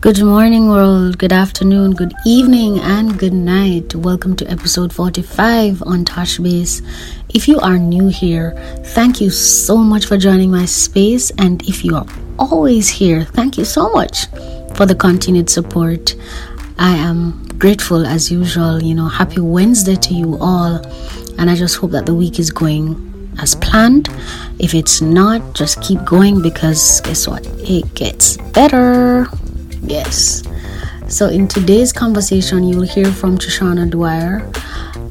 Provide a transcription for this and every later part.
Good morning, world. Good afternoon, good evening, and good night. Welcome to episode 45 on Tosh Base. If you are new here, thank you so much for joining my space. And if you are always here, thank you so much for the continued support. I am grateful as usual. You know, happy Wednesday to you all. And I just hope that the week is going as planned. If it's not, just keep going because guess what? It gets better. Yes. So, in today's conversation, you'll hear from Trishaunna Dwyer.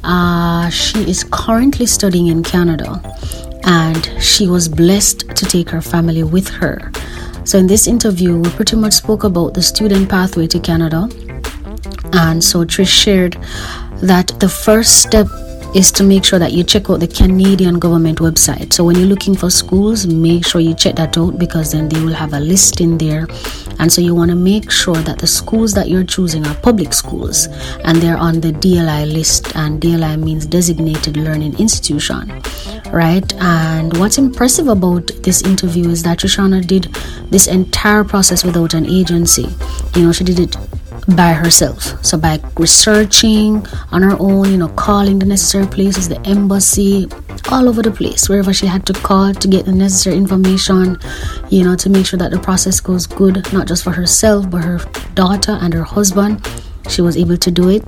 Uh, she is currently studying in Canada and she was blessed to take her family with her. So, in this interview, we pretty much spoke about the student pathway to Canada. And so, Trish shared that the first step is to make sure that you check out the Canadian government website. So when you're looking for schools, make sure you check that out because then they will have a list in there. And so you want to make sure that the schools that you're choosing are public schools and they're on the DLI list. And DLI means designated learning institution, right? And what's impressive about this interview is that Trishaunna did this entire process without an agency. You know, she did it by herself. So by researching on her own, you know, calling the necessary places, the embassy, all over the place, wherever she had to call to get the necessary information, you know, to make sure that the process goes good, not just for herself, but her daughter and her husband. She was able to do it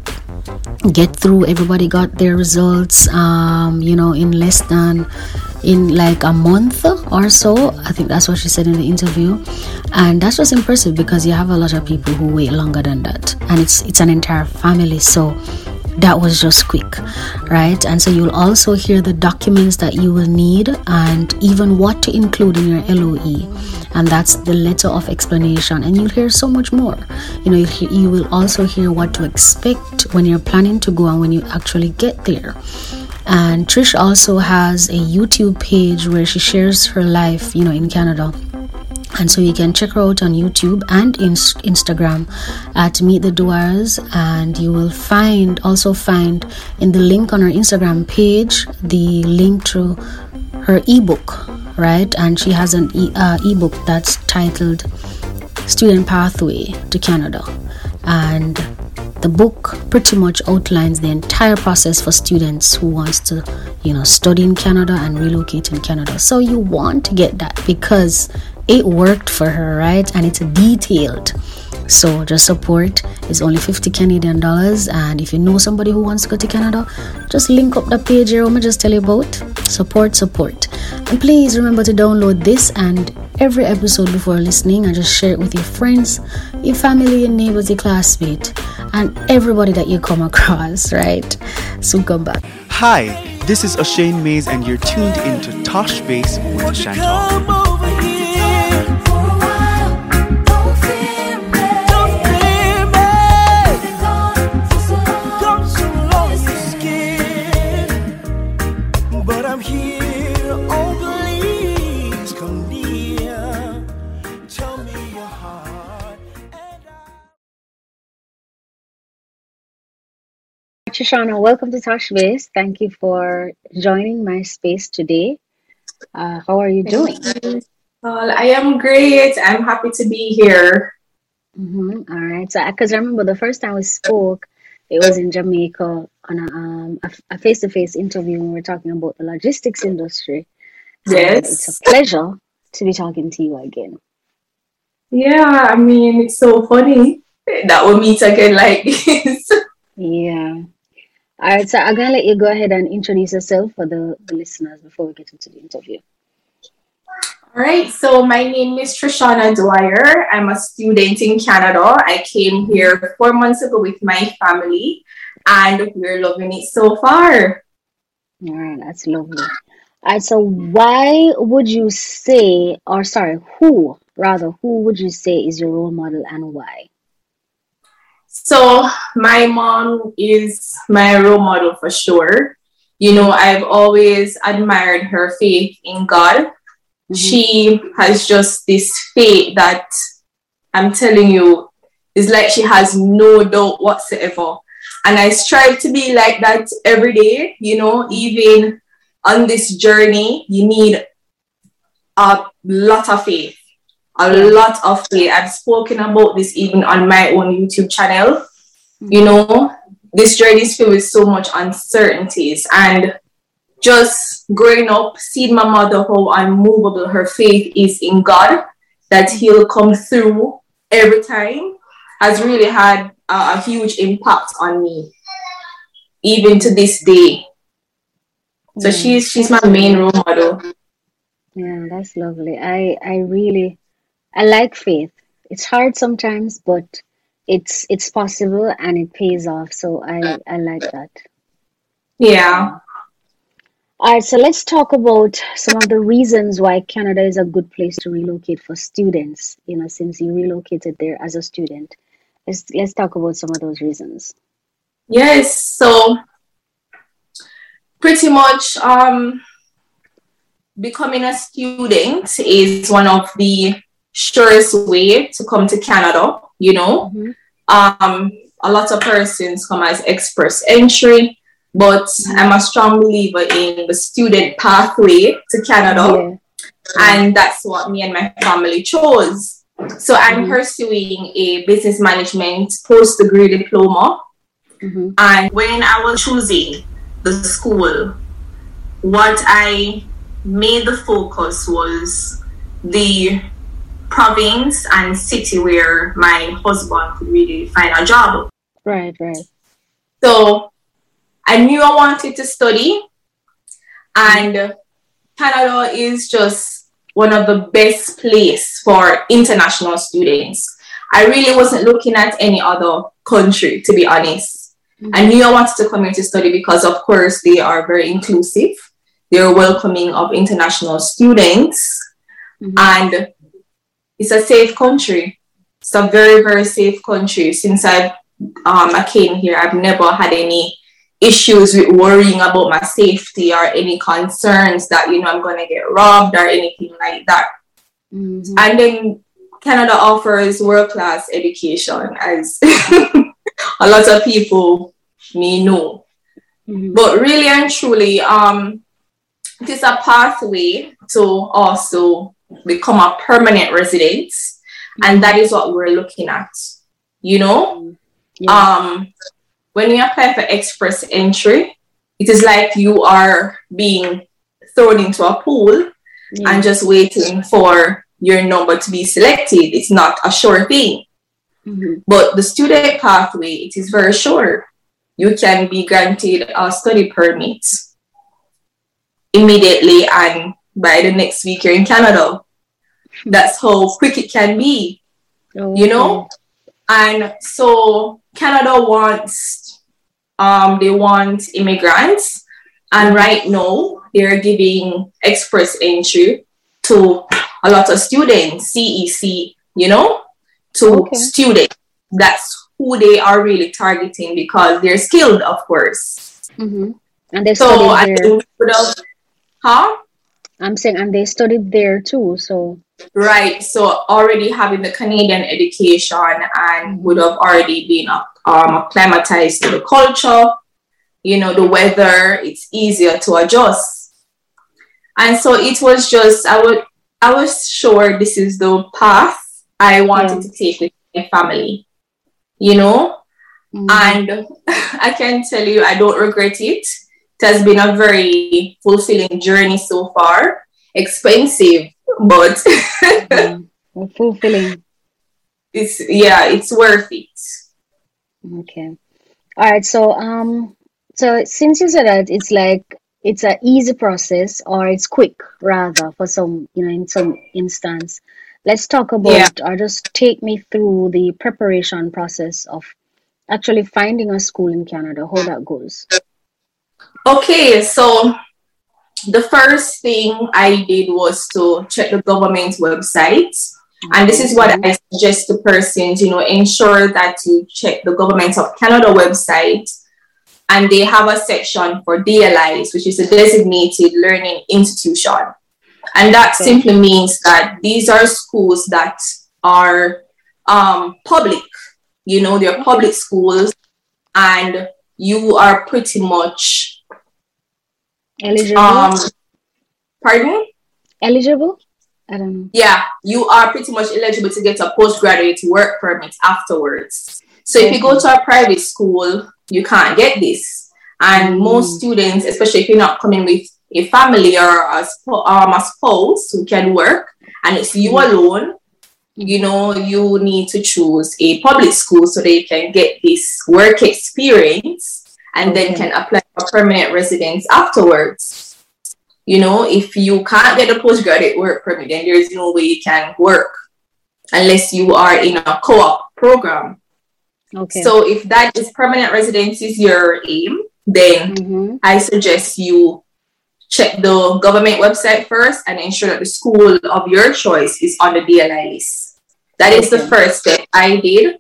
get through everybody got their results um, you know in less than in like a month or so. I think that's what she said in the interview. And that's just impressive because you have a lot of people who wait longer than that. And it's it's an entire family. So that was just quick, right? And so you'll also hear the documents that you will need and even what to include in your LOE. And that's the letter of explanation. And you'll hear so much more. You know, you, you will also hear what to expect when you're planning to go and when you actually get there. And Trish also has a YouTube page where she shares her life, you know, in Canada and so you can check her out on youtube and in instagram at meet the Dwyers and you will find also find in the link on her instagram page the link to her ebook right? And she has an e- uh, ebook that's titled student pathway to canada. And the book pretty much outlines the entire process for students who wants to you know study in canada and relocate in canada. So you want to get that because it worked for her, right? And it's detailed. So just support is only 50 Canadian dollars. And if you know somebody who wants to go to Canada, just link up the page here. I'm just tell you about support, support. And please remember to download this and every episode before listening and just share it with your friends, your family, your neighbors, your classmates, and everybody that you come across, right? So come back. Hi, this is Oshane Mais, and you're tuned into Tosh Base with Chantal. Shoshana, welcome to Tosh Base. Thank you for joining my space today. Uh, how are you doing? Well, I am great. I'm happy to be here. Mm-hmm. All right. So, because I remember the first time we spoke, it was in Jamaica on a, um, a face-to-face interview, when we were talking about the logistics industry. Yes, it's a pleasure to be talking to you again. Yeah, I mean, it's so funny that we meet again like this. Yeah. All right, so I'm gonna let you go ahead and introduce yourself for the, the listeners before we get into the interview. All right, so my name is Trishaunna Dwyer. I'm a student in Canada. I came here four months ago with my family, and we're loving it so far. All right, that's lovely. All right, so why would you say, or sorry, who rather, who would you say is your role model and why? So my mom is my role model for sure. You know, I've always admired her faith in God. Mm-hmm. She has just this faith that I'm telling you is like she has no doubt whatsoever. And I strive to be like that every day, you know, even on this journey, you need a lot of faith, a lot of faith. I've spoken about this even on my own YouTube channel. Mm-hmm. You know, this journey is filled with so much uncertainties and just growing up, seeing my mother how unmovable her faith is in God, that He'll come through every time, has really had a, a huge impact on me, even to this day. So mm. she's she's my main role model. Yeah, that's lovely. I I really I like faith. It's hard sometimes, but it's it's possible and it pays off. So I I like that. Yeah. All right, so let's talk about some of the reasons why Canada is a good place to relocate for students. You know, since you relocated there as a student, let's let's talk about some of those reasons. Yes, so pretty much um, becoming a student is one of the surest way to come to Canada. You know, mm-hmm. um, a lot of persons come as express entry but I'm a strong believer in the student pathway to Canada. Yeah. And that's what me and my family chose. So I'm mm-hmm. pursuing a business management post degree diploma. Mm-hmm. And when I was choosing the school, what I made the focus was the province and city where my husband could really find a job. Right, right. So I knew I wanted to study, and Canada is just one of the best place for international students. I really wasn't looking at any other country, to be honest. Mm-hmm. I knew I wanted to come here to study because, of course, they are very inclusive. They're welcoming of international students, mm-hmm. and it's a safe country. It's a very, very safe country. Since I've um, I came here, I've never had any issues with worrying about my safety or any concerns that you know I'm going to get robbed or anything like that. Mm-hmm. And then Canada offers world class education, as a lot of people may know. Mm-hmm. But really and truly, um, it is a pathway to also become a permanent resident, mm-hmm. and that is what we're looking at. You know, yeah. um, when you apply for express entry, it is like you are being thrown into a pool yeah. and just waiting for your number to be selected. It's not a sure thing. Mm-hmm. But the student pathway, it is very sure. You can be granted a study permit immediately, and by the next week you're in Canada. That's how quick it can be, oh, you know? And so Canada wants um, they want immigrants. And right now, they're giving express entry to a lot of students, CEC, you know, to okay. students. That's who they are really targeting because they're skilled, of course. Mm-hmm. And they're so there. Without, huh? I'm saying, and they studied there too. So right. So already having the Canadian education and would have already been um, acclimatized to the culture. You know, the weather. It's easier to adjust. And so it was just I would I was sure this is the path I wanted yeah. to take with my family. You know, mm-hmm. and I can tell you I don't regret it it has been a very fulfilling journey so far. Expensive, but mm, fulfilling. It's yeah, it's worth it. Okay. All right. So um so since you said that it's like it's an easy process or it's quick rather for some you know in some instance let's talk about yeah. or just take me through the preparation process of actually finding a school in canada how that goes Okay, so the first thing I did was to check the government website. And this is what I suggest to persons, you know, ensure that you check the Government of Canada website. And they have a section for DLIs, which is a designated learning institution. And that okay. simply means that these are schools that are um, public, you know, they're public schools, and you are pretty much Eligible? Um, pardon? Eligible? I don't know. Yeah, you are pretty much eligible to get a postgraduate work permit afterwards. So if you go to a private school, you can't get this. And most mm. students, especially if you're not coming with a family or a, um, a spouse who can work, and it's you mm. alone, you know, you need to choose a public school so they can get this work experience and okay. then can apply for permanent residence afterwards. You know, if you can't get a postgraduate work permit, then there's no way you can work unless you are in a co-op program. Okay. So if that is permanent residence is your aim, then mm-hmm. I suggest you check the government website first and ensure that the school of your choice is on the DLI list. That is the first step I did,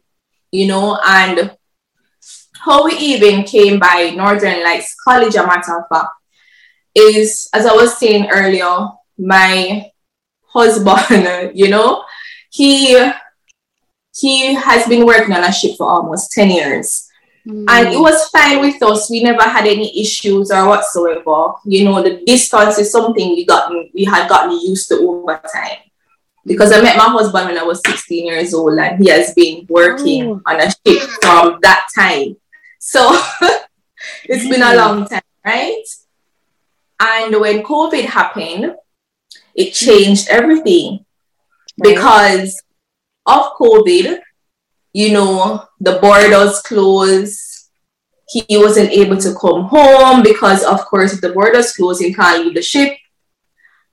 you know, and how we even came by Northern Lights College, a matter of fact, is as I was saying earlier, my husband, you know, he he has been working on a ship for almost 10 years. Mm. And it was fine with us. We never had any issues or whatsoever. You know, the distance is something we got we had gotten used to over time. Because I met my husband when I was 16 years old and he has been working oh. on a ship from that time. So it's been a long time, right? And when COVID happened, it changed everything right. because of COVID, you know, the borders closed. He wasn't able to come home because, of course, if the borders closed, he can't leave the ship.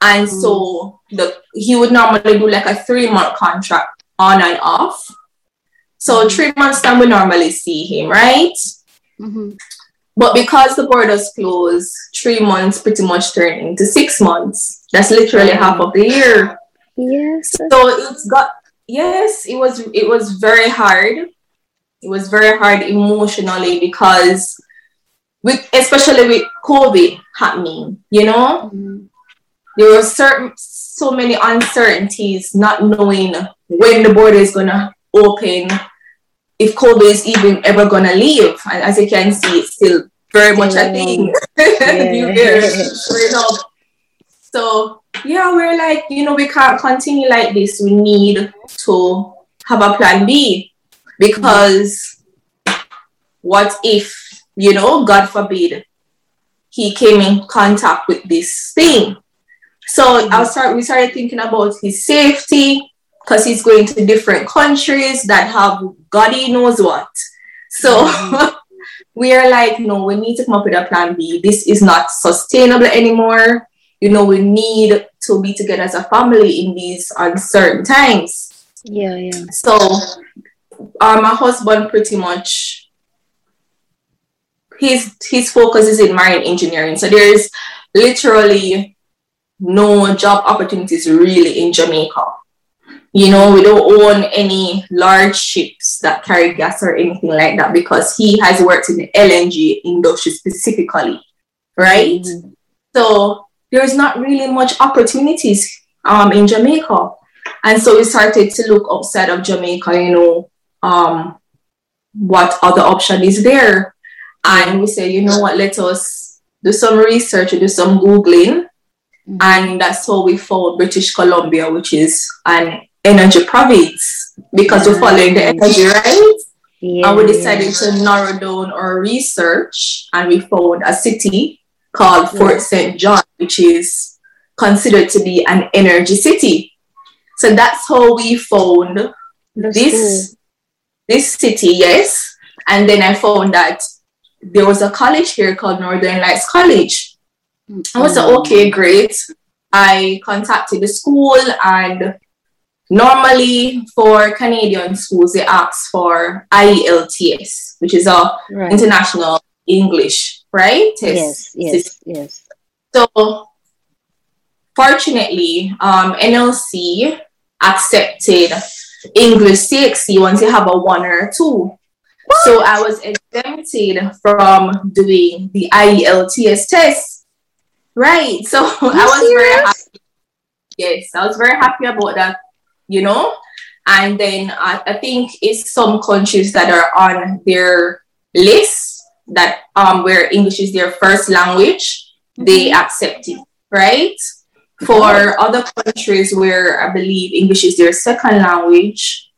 And mm. so the he would normally do like a three month contract on and off. So mm. three months time we normally see him, right? Mm-hmm. But because the borders closed, three months pretty much turned into six months. That's literally half of the year. Yes. So it's got yes, it was it was very hard. It was very hard emotionally because with especially with COVID happening, you know, mm-hmm. there were certain so many uncertainties, not knowing when the border is gonna open, if COVID is even ever gonna leave. And as you can see, it's still very much a thing. Yeah. So yeah, we're like, you know, we can't continue like this. We need to have a plan B because what if, you know, God forbid, he came in contact with this thing. So I start we started thinking about his safety because he's going to different countries that have God knows what. So mm-hmm. we are like, no, we need to come up with a plan B. This is not sustainable anymore. You know, we need to be together as a family in these uncertain times. Yeah, yeah. So, uh, my husband pretty much his his focus is in marine engineering. So there's literally no job opportunities really in Jamaica. You know, we don't own any large ships that carry gas or anything like that because he has worked in the LNG industry specifically, right? Mm-hmm. So there's not really much opportunities um, in Jamaica. And so we started to look outside of Jamaica, you know, um, what other option is there. And we said, you know what, let us do some research, do some Googling. Mm-hmm. And that's how we found British Columbia, which is an energy province because we're following the energy, right? And we decided to narrow down our research and we found a city called Fort St. John, which is considered to be an energy city. So that's how we found that's this cool. this city, yes. And then I found that there was a college here called Northern Lights College. Mm-hmm. I was like, okay, great. I contacted the school and normally for Canadian schools they ask for IELTS, which is a right. international English, right? Test yes, yes, yes. So fortunately, um, NLC accepted English CXC once you have a one or a two. What? So I was exempted from doing the IELTS test. Right. So I was serious? very happy. Yes, I was very happy about that, you know. And then I, I think it's some countries that are on their list that um where English is their first language, mm-hmm. they accept it, right? For other countries where I believe English is their second language,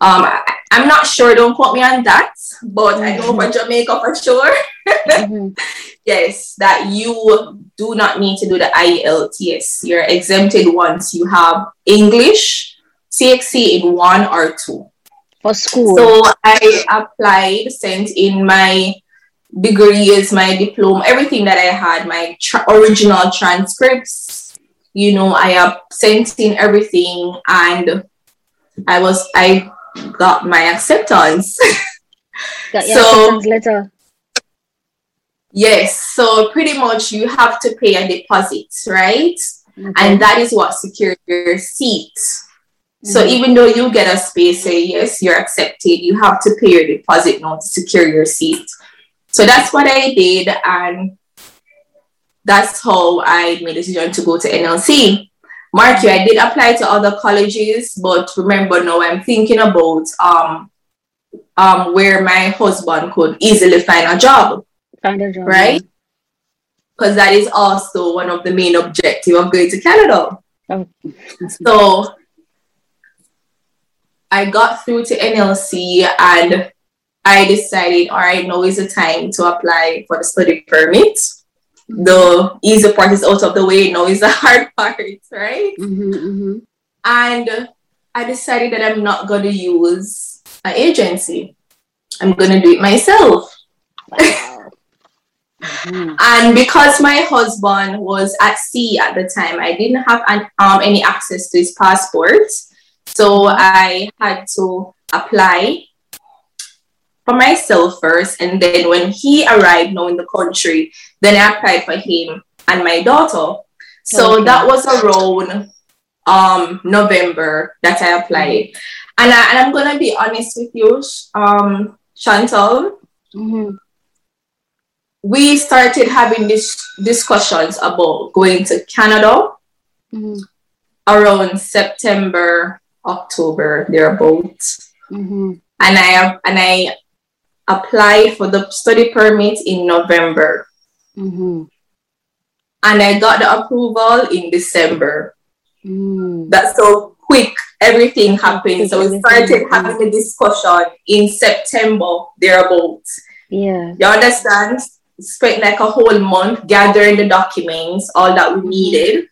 um, I, am not sure, don't quote me on that, but mm-hmm. I know for mm-hmm. Jamaica for sure. mm-hmm. Yes, that you do not need to do the IELTS. You're exempted once you have English, CXC in one or two. For school. So I applied, sent in my degrees, my diploma, everything that I had, my tra- original transcripts. You know, I have sent in everything and I was, I got my acceptance. Got your so, acceptance letter. Yes. So pretty much you have to pay a deposit, right? Okay. And that is what secures your seat. Mm-hmm. So even though you get a space, say yes, you're accepted, you have to pay your deposit now to secure your seat. So that's what I did, and that's how I made a decision to go to NLC. Mark you, I did apply to other colleges, but remember now I'm thinking about um um where my husband could easily find a job. Find a job. Right? Because that is also one of the main objective of going to Canada. Oh. So I got through to NLC and I decided, all right, now is the time to apply for the study permit the easy part is out of the way. Now is the hard part, right? Mm-hmm, mm-hmm. And I decided that I'm not going to use an agency. I'm going to do it myself. Wow. mm-hmm. and because my husband was at sea at the time, I didn't have an, um, any access to his passport. So I had to apply for myself first. And then when he arrived now in the country, then I applied for him and my daughter. So okay. that was around um, November that I applied. And, I, and I'm going to be honest with you, um, Chantal. Mm-hmm. We started having these discussions about going to Canada mm-hmm. around September, October, thereabouts. Mm-hmm. And I and I applied for the study permit in November. Mm-hmm. And I got the approval in December. Mm. That's so quick everything happened. So we started having the discussion in September, thereabouts. Yeah. You understand? Spent like a whole month gathering the documents, all that we needed.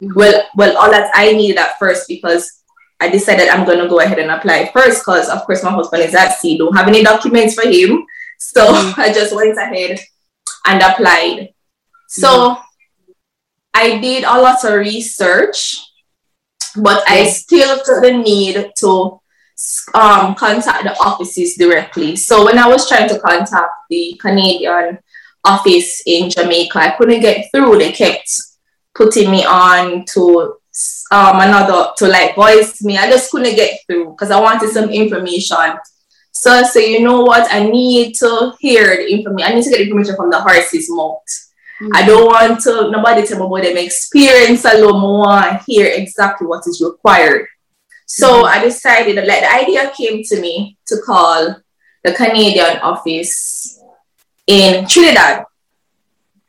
Mm-hmm. Well, well, all that I needed at first because I decided I'm going to go ahead and apply first because, of course, my husband is at sea. Don't have any documents for him. So mm-hmm. I just went ahead and applied. So mm-hmm. I did a lot of research, but I still felt the need to um, contact the offices directly. So when I was trying to contact the Canadian office in Jamaica, I couldn't get through. They kept putting me on to um another to like voice me. I just couldn't get through because I wanted some information. So I say, you know what? I need to hear the information. I need to get information from the horse's mouth. Mm-hmm. I don't want to nobody tell me about them experience alone. I to hear exactly what is required. So mm-hmm. I decided that like the idea came to me to call the Canadian office in Trinidad.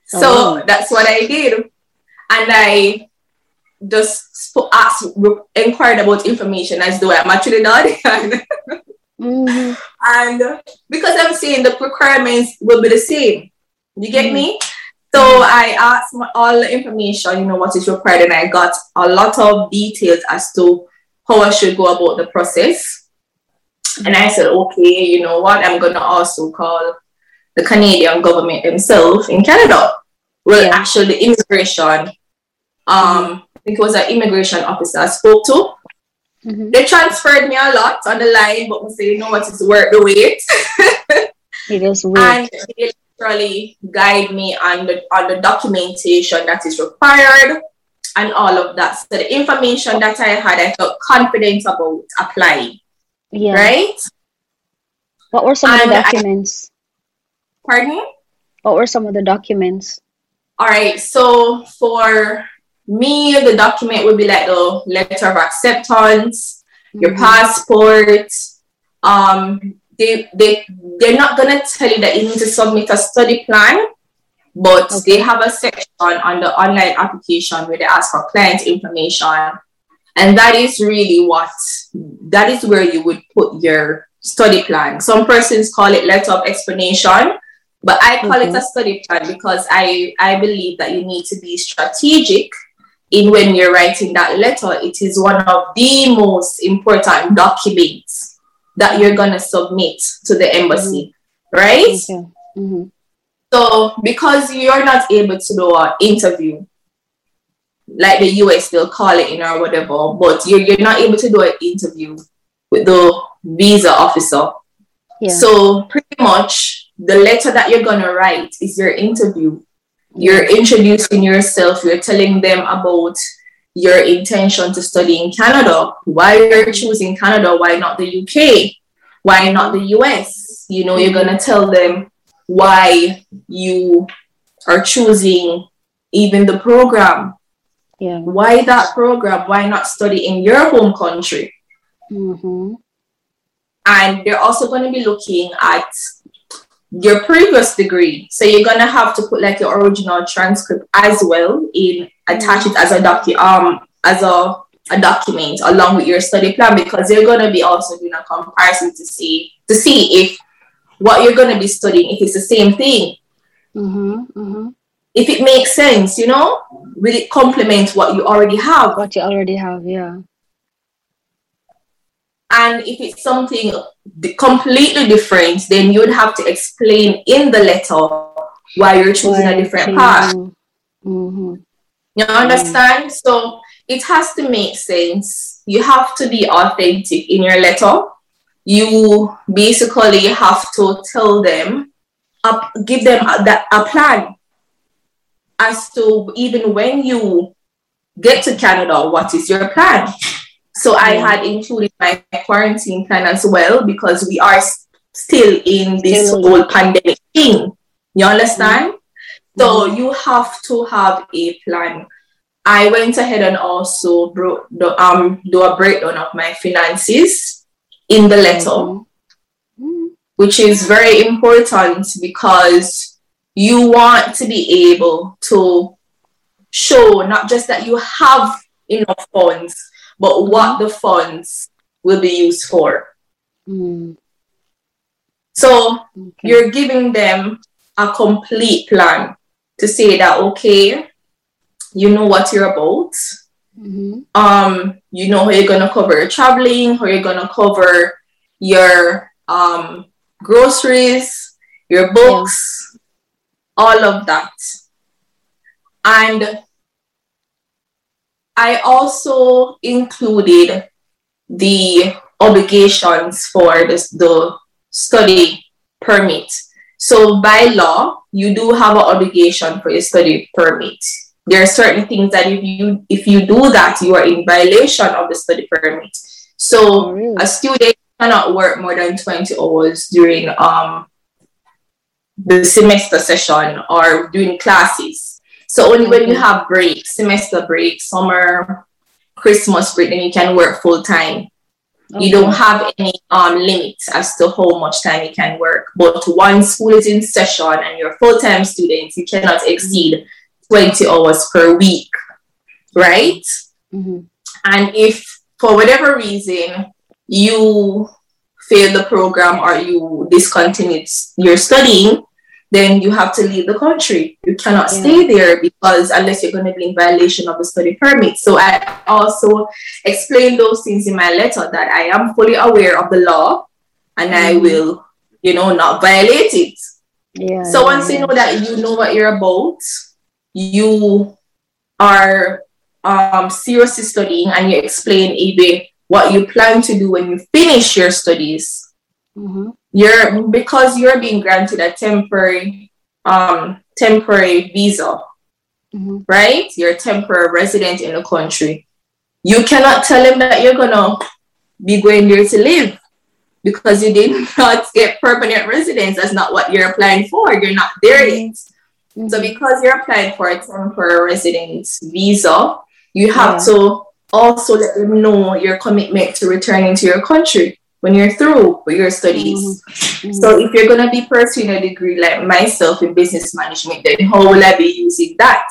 So oh. that's what I did. And I just ask, inquired about information as though I'm actually not. mm-hmm. And because I'm saying the requirements will be the same. You get mm-hmm. me? So I asked all the information, you know, what is required, and I got a lot of details as to how I should go about the process. And I said, okay, you know what, I'm gonna also call the Canadian government themselves in Canada. Well, yeah. actually, immigration. Um, think it was an immigration officer I spoke to. Mm-hmm. They transferred me a lot on the line, but we say, you know what, it's worth the wait. it is weird. And they literally guide me on the on the documentation that is required and all of that. So the information that I had, I felt confident about applying. Yeah. Right? What were some and of the documents? I, pardon? What were some of the documents? All right. So for me, the document would be like the letter of acceptance, mm-hmm. your passport. Um, they they they're not gonna tell you that you need to submit a study plan, but okay. they have a section on the online application where they ask for client information. And that is really what, that is where you would put your study plan. Some persons call it letter of explanation, but I call mm-hmm. it a study plan because I, I believe that you need to be strategic in when you're writing that letter. It is one of the most important documents that you're going to submit to the embassy, mm-hmm. right? Okay. Mm-hmm. So, because you're not able to do an interview, like the US, they'll call it in or whatever, but you're, you're not able to do an interview with the visa officer. Yeah. So, pretty much the letter that you're going to write is your interview. You're introducing yourself, you're telling them about your intention to study in Canada, why you're choosing Canada, why not the UK, why not the US. You know, you're going to tell them why you are choosing even the program. Yeah. Why that program? Why not study in your home country? Mm-hmm. And they're also going to be looking at your previous degree. So you're gonna have to put like your original transcript as well in attach it as a docu um as a a document along with your study plan because you're gonna be also doing a comparison to see to see if what you're to be studying if it's the same thing. Mm-hmm, mm-hmm. If it makes sense, you know, will it complement what you already have? What you already have, yeah. And if it's something completely different, then you would have to explain in the letter why you're choosing a different path. Mm-hmm. You understand? So it has to make sense. You have to be authentic in your letter you basically have to tell them, uh, give them a, that, a plan as to even when you get to Canada, what is your plan? So I had included my quarantine plan as well because we are still in this whole pandemic thing. You understand? Mm-hmm. So you have to have a plan. I went ahead and also bro- the, um, do a breakdown of my finances in the letter, mm-hmm. which is very important because you want to be able to show not just that you have enough funds, but what the funds will be used for. Mm. So okay. you're giving them a complete plan to say that, okay, you know what you're about. Mm-hmm. Um, you know how you're gonna cover your traveling, how you're gonna cover your um groceries, your books, yeah. all of that. And I also included the obligations for this, the study permit. So by law, you do have an obligation for your study permit there are certain things that if you if you do that you are in violation of the study permit so really? a student cannot work more than 20 hours during um the semester session or during classes so only when you have breaks semester break summer christmas break then you can work full time okay. you don't have any um limits as to how much time you can work but once school is in session and you're full-time students you cannot exceed 20 hours per week, right? Mm-hmm. And if for whatever reason you fail the program or you discontinue your studying, then you have to leave the country. You cannot yeah. stay there because unless you're going to be in violation of the study permit. So I also explain those things in my letter that I am fully aware of the law and mm-hmm. I will, you know, not violate it. Yeah, so once yeah. you know that you know what you're about, you are um, seriously studying and you explain even what you plan to do when you finish your studies, mm-hmm. You're because you're being granted a temporary um, temporary visa, mm-hmm. right? You're a temporary resident in the country. You cannot tell them that you're gonna be going there to live because you did not get permanent residence. That's not what you're applying for. You're not there yet. Mm-hmm. So because you're applying for a temporary residence visa, you have yeah. to also let them know your commitment to returning to your country when you're through with your studies. Mm-hmm. So if you're gonna be pursuing a degree like myself in business management, then how will I be using that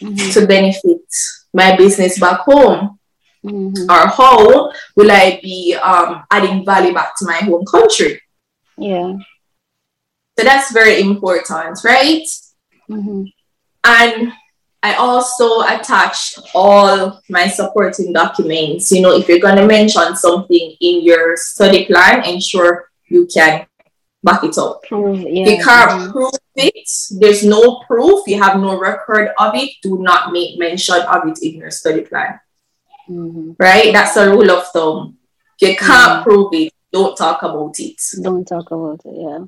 mm-hmm. to benefit my business back home? Mm-hmm. Or how will I be um, adding value back to my home country? Yeah. So that's very important, right? Mm-hmm. And I also attached all my supporting documents. You know, if you're going to mention something in your study plan, ensure you can back it up. Prove, yeah. You can't mm-hmm. prove it. There's no proof. You have no record of it. Do not make mention of it in your study plan. Mm-hmm. Right? That's a rule of thumb. You can't mm-hmm. prove it. Don't talk about it. Don't talk about it. Yeah.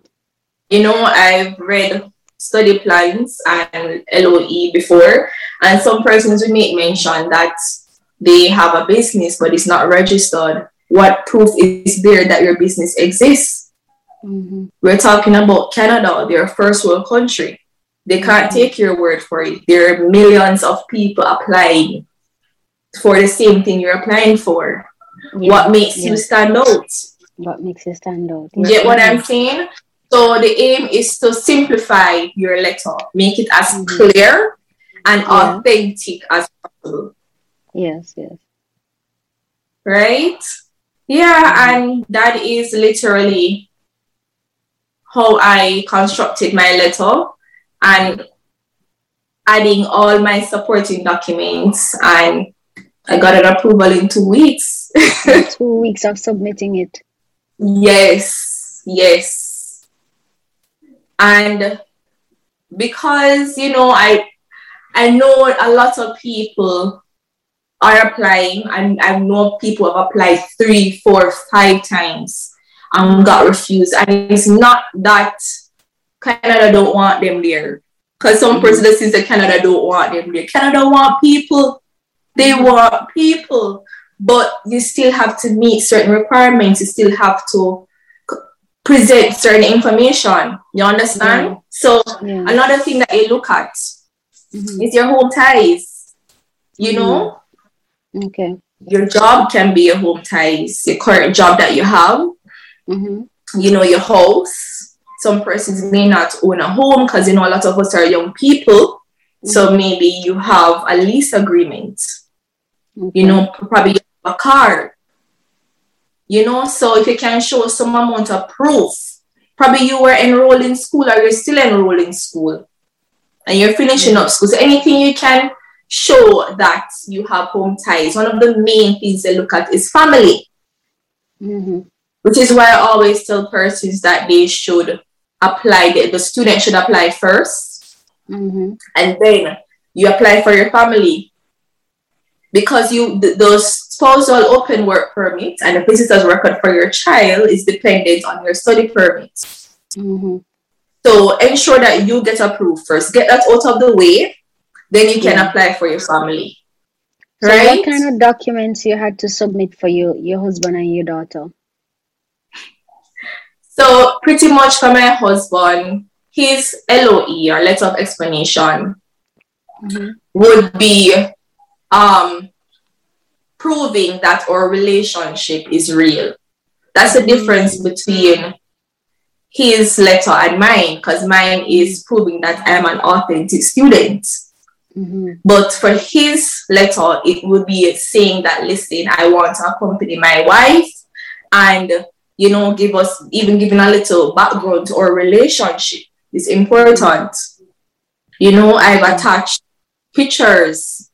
You know, I've read study plans and LOE before, and some persons will make mention that they have a business but it's not registered. What proof is there that your business exists? Mm-hmm. We're talking about Canada, their first world country. They can't mm-hmm. take your word for it. There are millions of people applying for the same thing you're applying for. Yeah. What makes yeah. you stand out? What makes you stand out? Get what I'm saying? So the aim is to simplify your letter, make it as mm-hmm. clear and yeah. authentic as possible. Yes, yes. Right? Yeah, and that is literally how I constructed my letter and adding all my supporting documents and I got an approval in two weeks. two weeks of submitting it. Yes, yes and because you know i i know a lot of people are applying. And i know people have applied three four five times and got refused. And it's not that canada don't want them there. Because some mm-hmm. presidents say canada don't want them there. Canada want people. They mm-hmm. want people. But you still have to meet certain requirements. You still have to present certain information. You understand? Yeah. So yeah. another thing that you look at mm-hmm. is your home ties. You mm-hmm. know? Okay. Your job can be your home ties, your current job that you have. Mm-hmm. You know, your house. Some persons may not own a home because you know a lot of us are young people. So mm-hmm. maybe you have a lease agreement. You know, probably a car you know, so if you can show some amount of proof, probably you were enrolled in school or you're still enrolled in school and you're finishing up school. So anything you can show that you have home ties. One of the main things they look at is family. Mm-hmm. Which is why I always tell persons that they should apply, the, the student should apply 1st mm-hmm. and then you apply for your family because you th- those spousal open work permit and a visitor's record for your child is dependent on your study permit. Mm-hmm. So ensure that you get approved first. Get that out of the way, then you can yeah. apply for your family. So right? what kind of documents you had to submit for you, your husband and your daughter? So pretty much for my husband, his LOE or letter of explanation mm-hmm. would be um, proving that our relationship is real. That's the difference between his letter and mine, because mine is proving that I'm an authentic student. Mm-hmm. But for his letter, it would be saying that, listen, I want to accompany my wife and, you know, give us even giving a little background to our relationship is important. You know, I've attached pictures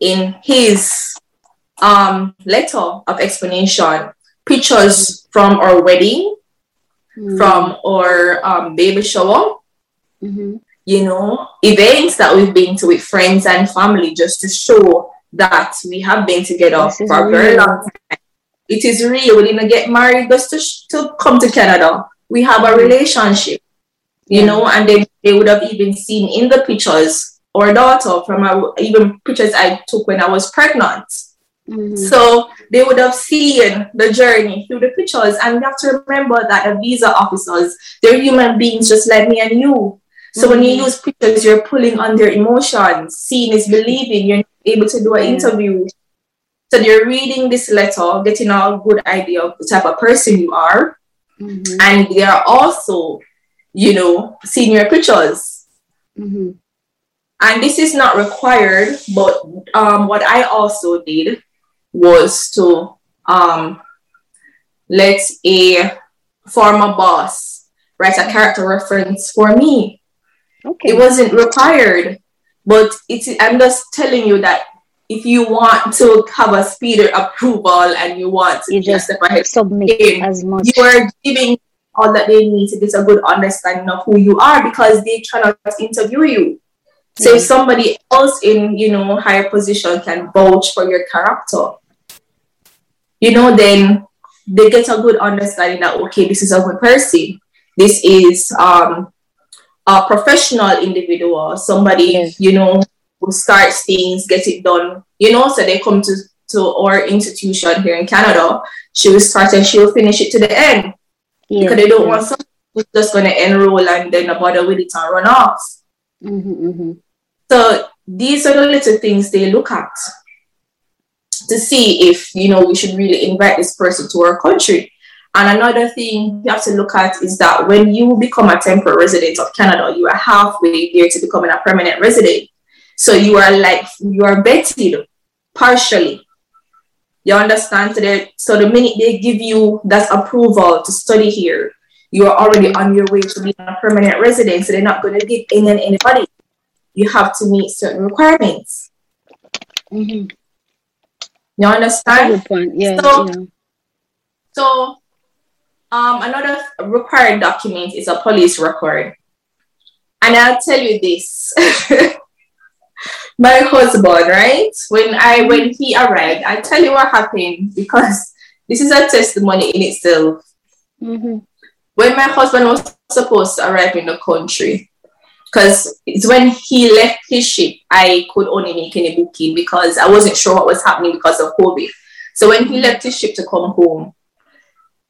in his um, letter of explanation, pictures from our wedding, mm-hmm. from our um, baby shower, mm-hmm. you know, events that we've been to with friends and family just to show that we have been together for a very long time. It is real. We didn't get married just to, sh- to come to Canada. We have a relationship, you yeah. know, and they, they would have even seen in the pictures or daughter from our, even pictures I took when I was pregnant. Mm-hmm. So they would have seen the journey through the pictures. And we have to remember that the visa officers, they're human beings just like me and you. So mm-hmm. when you mm-hmm. use pictures, you're pulling on their emotions. Seeing is believing. You're able to do an mm-hmm. interview. So you're reading this letter, getting a good idea of the type of person you are. Mm-hmm. And there are also, you know, senior pictures. Mm-hmm. And this is not required, but um, what I also did was to um, let a former boss write a character reference for me. Okay. It wasn't required, but it's, I'm just telling you that if you want to have a speedy approval and you want to you just step ahead, submit game, as much. You are giving all that they need to get a good understanding of who you are because they cannot interview you. So if somebody else in you know higher position can vouch for your character, you know, then they get a good understanding that okay, this is a good person. This is um a professional individual, somebody, yes. you know, who starts things, gets it done, you know, so they come to, to our institution here in Canada, she will start and she will finish it to the end. Yes. Because they don't yes. want someone who's just going to enroll and then bother with it and run off. Mm-hmm, mm-hmm. So these are the little things they look at to see if, you know, we should really invite this person to our country. And another thing you have to look at is that when you become a temporary resident of Canada, you are halfway there to becoming a permanent resident. So you are like, you are vetted partially. You understand? So, so the minute they give you that approval to study here, you are already on your way to being a permanent resident. So they're not going to give in anybody. You have to meet certain requirements. Mm-hmm. You understand? Good point. Yeah. So, yeah. so um, another required document is a police record. And I'll tell you this. My husband, right? When I when he arrived, I tell you what happened because this is a testimony in itself. Mm-hmm. When my husband was supposed to arrive in the country, because it's when he left his ship, I could only make any booking because I wasn't sure what was happening because of COVID. So when he left his ship to come home,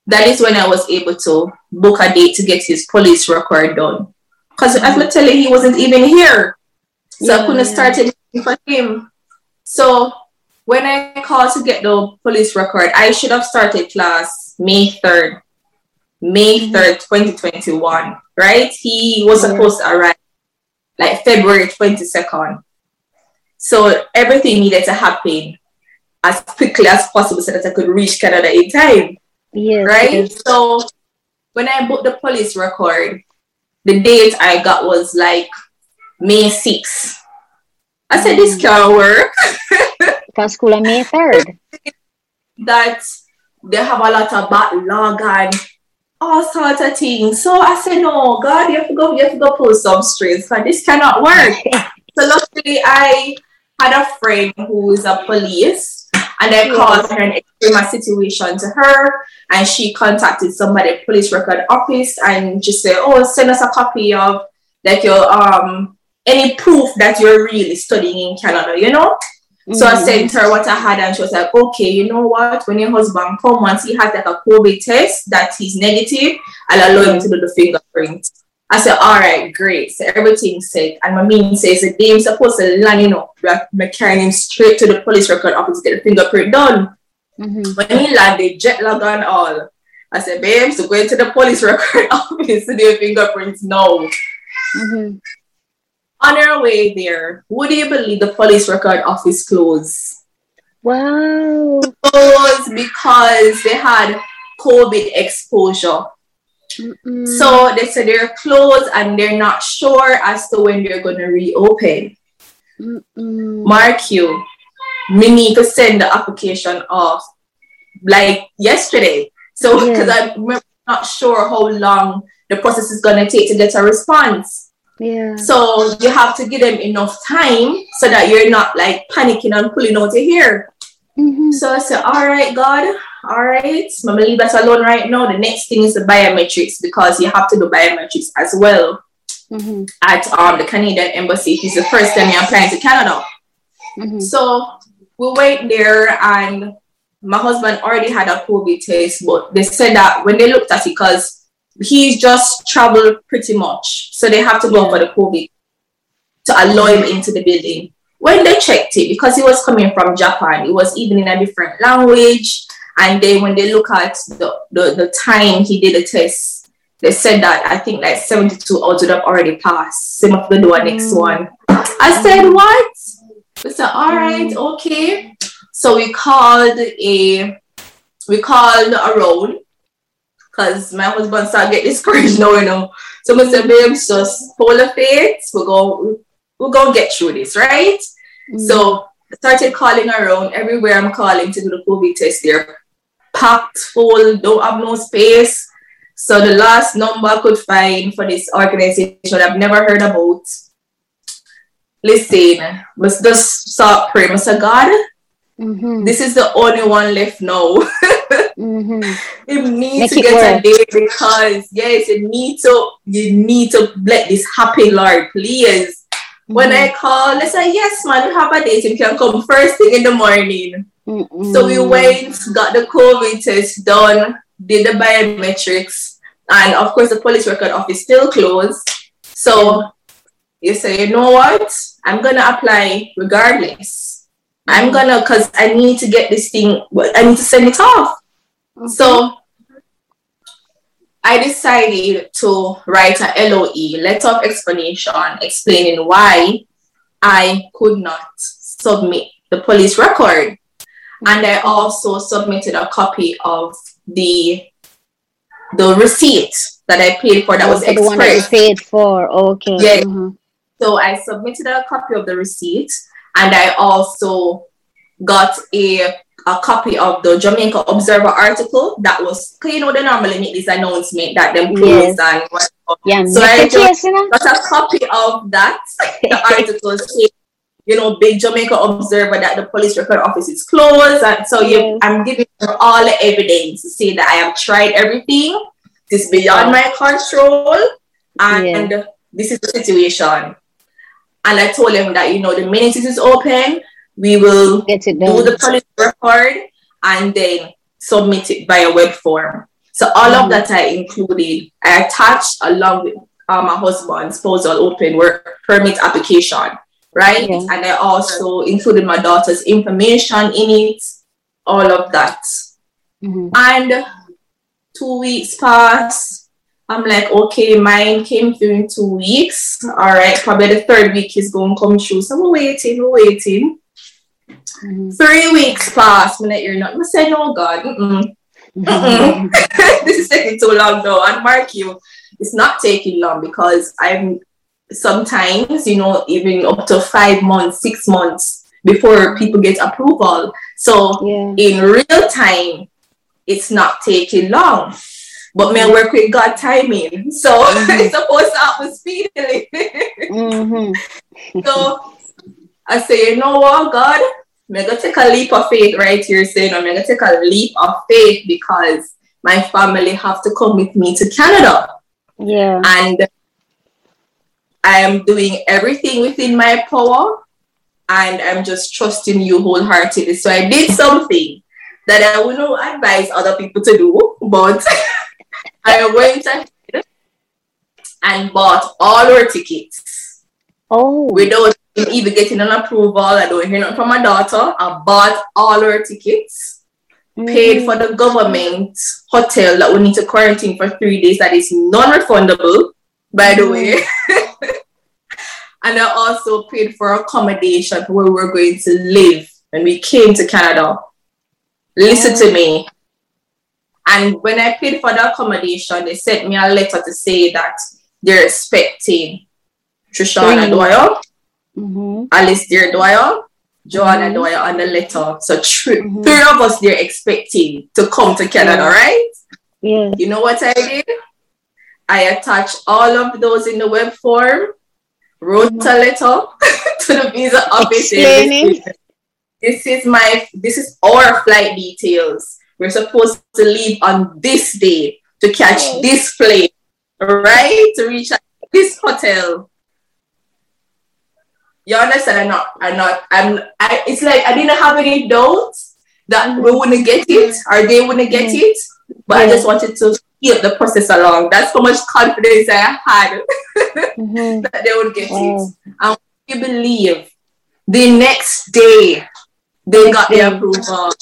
that is when I was able to book a date to get his police record done. Because as I tell you, he wasn't even here. So yeah, I couldn't yeah. start anything for him. So when I called to get the police record, I should have started class May 3rd. May 3rd, mm-hmm. 2021, right? He was supposed to arrive like February 22nd. So everything needed to happen as quickly as possible so that I could reach Canada in time. Yes, right? So when I booked the police record, the date I got was like May 6th. I said, this mm. can't work. Because school on May 3rd. that they have a lot of backlog and all sorts of things. So I said, no, God, you have to go, you have to go pull some strings. But this cannot work. so luckily I had a friend who is a police and I called her and explained my situation to her. And she contacted somebody police record office and just said, Oh, send us a copy of like your um any proof that you're really studying in Canada, you know? So I mm-hmm. sent her what I had and she was like, okay, you know what? When your husband come once he has like a COVID test that he's negative, I'll allow him to do the fingerprint. I said, all right, great. So everything's set. And my mom says the day I'm supposed to land, you know, me carrying him straight to the police record office to get the fingerprint done. Mm-hmm. When he landed, jet lag and all. I said, babe, so going to the police record office to do fingerprints now. Mm-hmm. On our way there, would you believe the police record office closed? Wow. Closed because they had COVID exposure. Mm-mm. So they said they're closed and they're not sure as to when they're going to reopen. Mm-mm. Mark you, we need to send the application off like yesterday. So because yeah. I'm not sure how long the process is going to take to get a response. Yeah. So you have to give them enough time so that you're not like panicking and pulling out your hair. Mm-hmm. So I said, all right, God, all right, I'm gonna leave us alone right now. The next thing is the biometrics because you have to do biometrics as well mm-hmm. at um the Canadian embassy. It's the first time you're applying to Canada. Mm-hmm. So we wait there and my husband already had a COVID test, but they said that when they looked at it, because he's just traveled pretty much, so they have to go yeah. for the COVID to allow him into the building. When they checked it, because he was coming from Japan, it was even in a different language And then when they look at the, the, the time he did the test, they said that I think like 72 hours would have already passed. Same of the do a next mm. one. I said, what? We said, all right, mm. okay. So we called a we called around because my husband started get discouraged now, you know. So I said, babes, just hold the faith. We're going we're gonna get through this, right? Mm. So I started calling around everywhere I'm calling to do the COVID test. They're packed full, don't have no space. So the last number I could find for this organization I've never heard about. Listen, must just start praying. Must God, mm-hmm. this is the only one left now. mm-hmm. You need Make to get work. a date because yes, you need to you need to let this happen, Lord, please. Mm-hmm. When I call, they say, Yes, man, we have a date. You can come first thing in the morning. So we went, got the COVID test done, did the biometrics, and of course, the police record office still closed. So you say, you know what? I'm gonna apply regardless. I'm gonna, cause I need to get this thing. I need to send it off. Okay. So I decided to write a LOE, letter of explanation, explaining why I could not submit the police record. And I also submitted a copy of the the receipt that I paid for that was express. The one that you paid for, okay. Yeah. Mm-hmm. So I submitted a copy of the receipt and I also got a a copy of the Jamaica Observer article that was, you know, they normally make this announcement that them closed yes. and whatever. Yeah, so I just got a copy of that. the article saying, you know, big Jamaica Observer that the police record office is closed. And so yes. you, I'm giving all the evidence to say that I have tried everything. This is beyond my control. And this is the situation. And I told him that, you know, the minute this is open, we will do the police record and then submit it by a web form. So all mm-hmm. of that I included, I attached along with uh, my husband's spousal open work permit application, right? Yeah. And I also included my daughter's information in it, all of that. Mm-hmm. And two weeks passed I'm like, okay, mine came through in two weeks. All right, probably the third week is going to come through. So we're waiting, we're waiting. Mm-hmm. Three weeks passed. I'm like, you're not. I said, no, God. Mm-mm. Mm-hmm. this is taking too long, though. And mark you, it's not taking long because I'm sometimes, you know, even up to five months, six months before people get approval. So yeah. in real time, it's not taking long. But me work with God timing. So mm-hmm. it's supposed to happen speedily. mm-hmm. so I say, you know what, God, I'm gonna take a leap of faith right here, saying I'm gonna take a leap of faith because my family have to come with me to Canada. Yeah. And I am doing everything within my power and I'm just trusting you wholeheartedly. So I did something that I wouldn't advise other people to do, but I went ahead and bought all our tickets. Oh. Without even getting an approval. I don't hear nothing from my daughter. I bought all our tickets, mm. paid for the government hotel that we need to quarantine for three days. That is non-refundable, by the mm. way. and I also paid for accommodation where we're going to live when we came to Canada. Listen oh. to me. And when I paid for the accommodation, they sent me a letter to say that they're expecting Trishaunna Dwyer, mm-hmm. Alice Dear Dwyer, Joanna mm-hmm. Dwyer on the letter. So three, mm-hmm. three of us they're expecting to come to Canada, yeah. right? Yeah. You know what I did? I attached all of those in the web form, wrote mm-hmm. a letter to the visa office. Explaining. This is my this is our flight details. We're supposed to leave on this day to catch oh. this plane, right? To reach this hotel. You understand? I'm not, I'm not, I'm, I, it's like I didn't have any doubts that we wouldn't get it or they wouldn't get mm-hmm. it, but yeah. I just wanted to keep the process along. That's how much confidence I had mm-hmm. that they would get wow. it. And you believe the next day they got the approval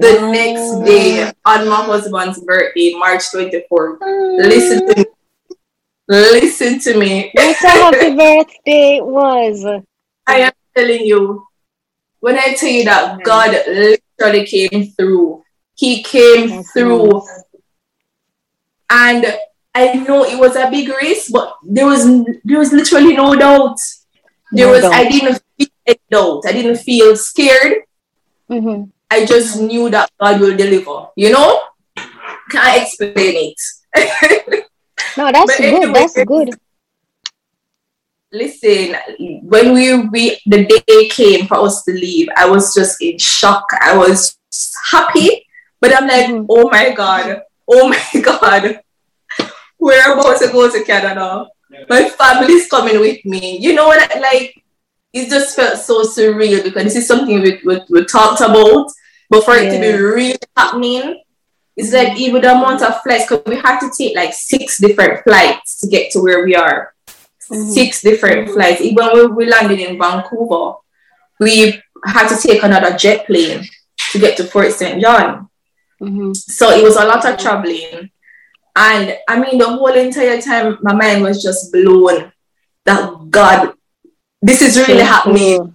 the wow. next day on my husband's birthday, March 24th. Mm. Listen to me. Listen to me. What a happy birthday it was. I am telling you, when I tell you that God literally came through, He came That's through. Nice. And I know it was a big risk, but there was there was literally no doubt. There no was doubt. I didn't feel doubt. I didn't feel scared. Mm-hmm. I just knew that God will deliver. You know, can't explain it. no, that's good. Anyway, that's good. Listen, when we, we the day came for us to leave, I was just in shock. I was happy, but I'm like, mm-hmm. oh my god, oh my god, we're about to go to Canada. My family's coming with me. You know what? I like, it just felt so surreal because this is something we, we, we talked about, but for yeah. it to be really happening, it's like even the amount of flights, because we had to take like six different flights to get to where we are. Mm-hmm. Six different flights. Even when we landed in Vancouver, we had to take another jet plane to get to Fort St. John. Mm-hmm. So it was a lot of traveling. And I mean, the whole entire time, my mind was just blown that God, this is really happening.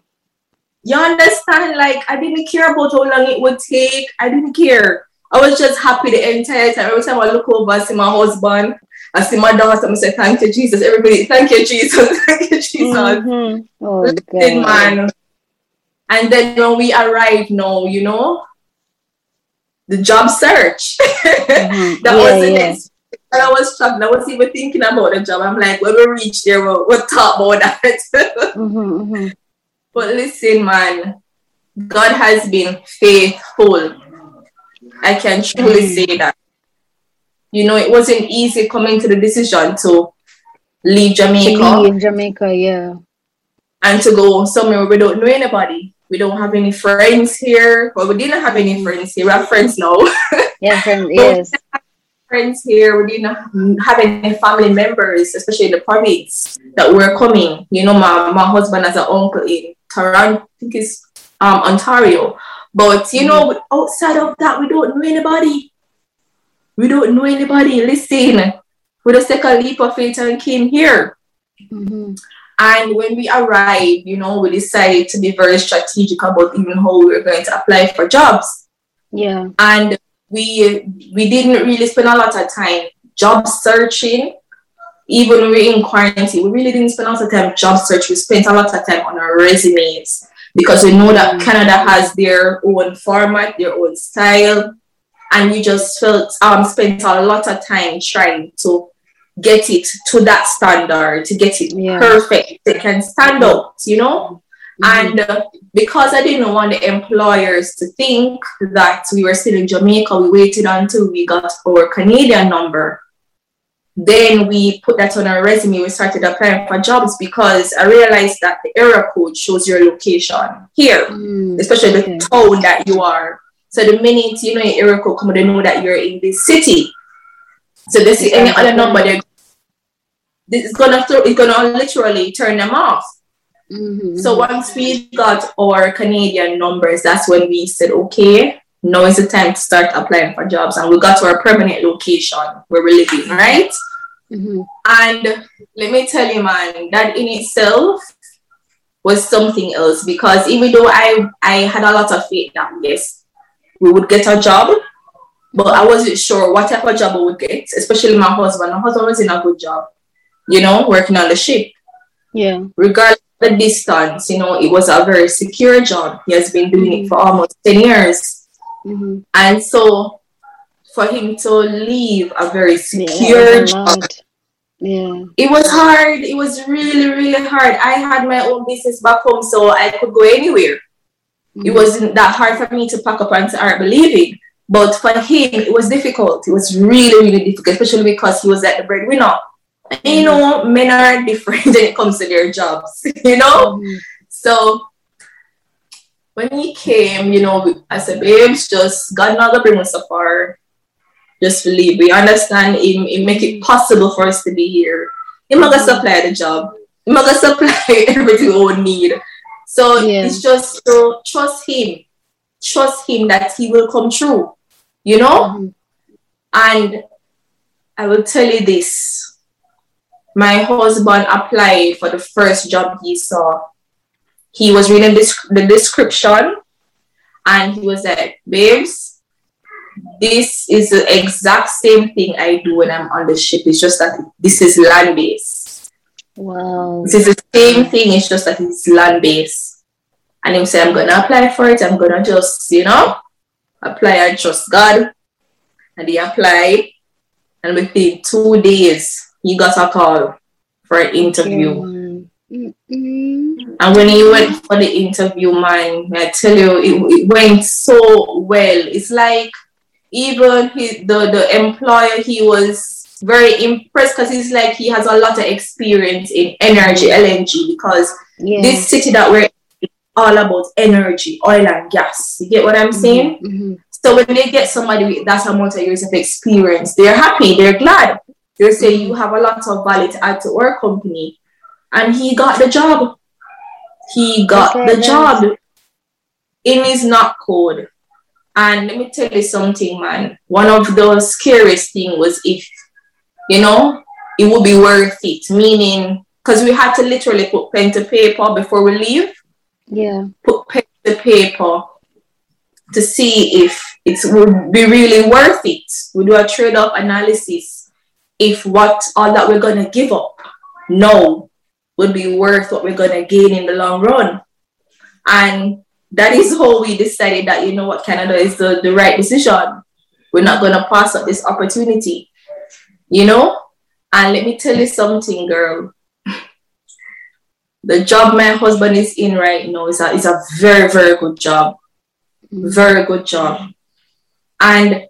You understand? Like, I didn't care about how long it would take. I didn't care. I was just happy the entire time. Every time I look over, I see my husband, I see my daughter, I say, Thank you, Jesus. Everybody, thank you, Jesus. thank you, Jesus. Mm-hmm. Oh, Listen, man. And then when we arrived now, you know, the job search. Mm-hmm. that yeah, was the yeah. next. I was shocked. I wasn't even thinking about the job. I'm like, when we reach there, we'll, we'll talk about that. mm-hmm, mm-hmm. But listen, man, God has been faithful. I can truly mm. say that. You know, it wasn't easy coming to the decision to leave Jamaica. Leave Jamaica, yeah. And to go somewhere where we don't know anybody. We don't have any friends here. Well, we didn't have any friends here. We have friends now. Yeah, friends, yes. Friends here. We didn't have any family members, especially in the province, that were coming. You know, my, my husband has an uncle in Toronto, I think it's um, Ontario. But you know, mm-hmm. outside of that, we don't know anybody. We don't know anybody. Listen, we just take a leap of faith and came here. Mm-hmm. And when we arrived, you know, we decided to be very strategic about even how we were going to apply for jobs. Yeah. And we we didn't really spend a lot of time job searching. Even when we were in quarantine, we really didn't spend a lot of time job search. We spent a lot of time on our resumes because we know that Canada has their own format, their own style, and we just felt um spent a lot of time trying to get it to that standard, to get it yeah. perfect, it can stand out, you know. Mm-hmm. And because I didn't want the employers to think that we were still in Jamaica, we waited until we got our Canadian number then we put that on our resume. We started applying for jobs because I realized that the area code shows your location here, mm, especially the town that you are. So the minute you know your area code come, they know that you're in this city. So this is any other number, they it's gonna throw, it's gonna literally turn them off. Mm-hmm. So once we got our Canadian numbers, that's when we said, okay, now is the time to start applying for jobs. And we got to our permanent location where we're living, right? Mm-hmm. And let me tell you, man, that in itself was something else because even though I, I had a lot of faith that yes, we would get a job, but I wasn't sure what type of job we would get, especially my husband. My husband was in a good job, you know, working on the ship. Yeah. Regardless the distance, you know, it was a very secure job. He has been doing it for almost 10 years. Mm-hmm. And so for him to leave a very secure yeah, job. Yeah. It was hard. It was really, really hard. I had my own business back home, so I could go anywhere. Mm-hmm. It wasn't that hard for me to pack up and start believing. But for him, it was difficult. It was really, really difficult, especially because he was at the breadwinner. And, you know, men are different when it comes to their jobs, you know? So when he came, you know, I said, babes, just God not gonna bring us so far just believe. We understand it, it make it possible for us to be here. He might supply the job. He might supply everything we need. So yeah. it's just to trust him. trust him that he will come true, you know? Mm-hmm. And I will tell you this. My husband applied for the first job he saw. He was reading this, the description and he was like, babes, this is the exact same thing I do when I'm on the ship. It's just that this is land based. Wow. This is the same thing, it's just that it's land based. And he said, I'm gonna apply for it, I'm gonna just, you know, apply and trust God. And he applied, and within two days, he got a call for an interview. Mm-hmm. And when he went for the interview, man, I tell you, it, it went so well. It's like even he, the the employer, he was very impressed because he's like he has a lot of experience in energy, LNG, because yeah. this city that we're in, all about energy, oil and gas. You get what I'm mm-hmm. saying? Mm-hmm. So when they get somebody with that amount of years of experience, they're happy, they're glad. They say mm. you have a lot of value to add to our company. And he got the job. He got okay, the job in his NOC code. And let me tell you something, man. One of the scariest thing was if, you know, it would be worth it. Meaning, because we had to literally put pen to paper before we leave. Yeah. Put pen to paper to see if it would be really worth it. We do a trade-off analysis if what all that we're gonna give up no would be worth what we're gonna gain in the long run. And that is how we decided that you know what Canada is the, the right decision. We're not gonna pass up this opportunity. You know? And let me tell you something, girl. The job my husband is in right now is a, is a very, very good job very good job. And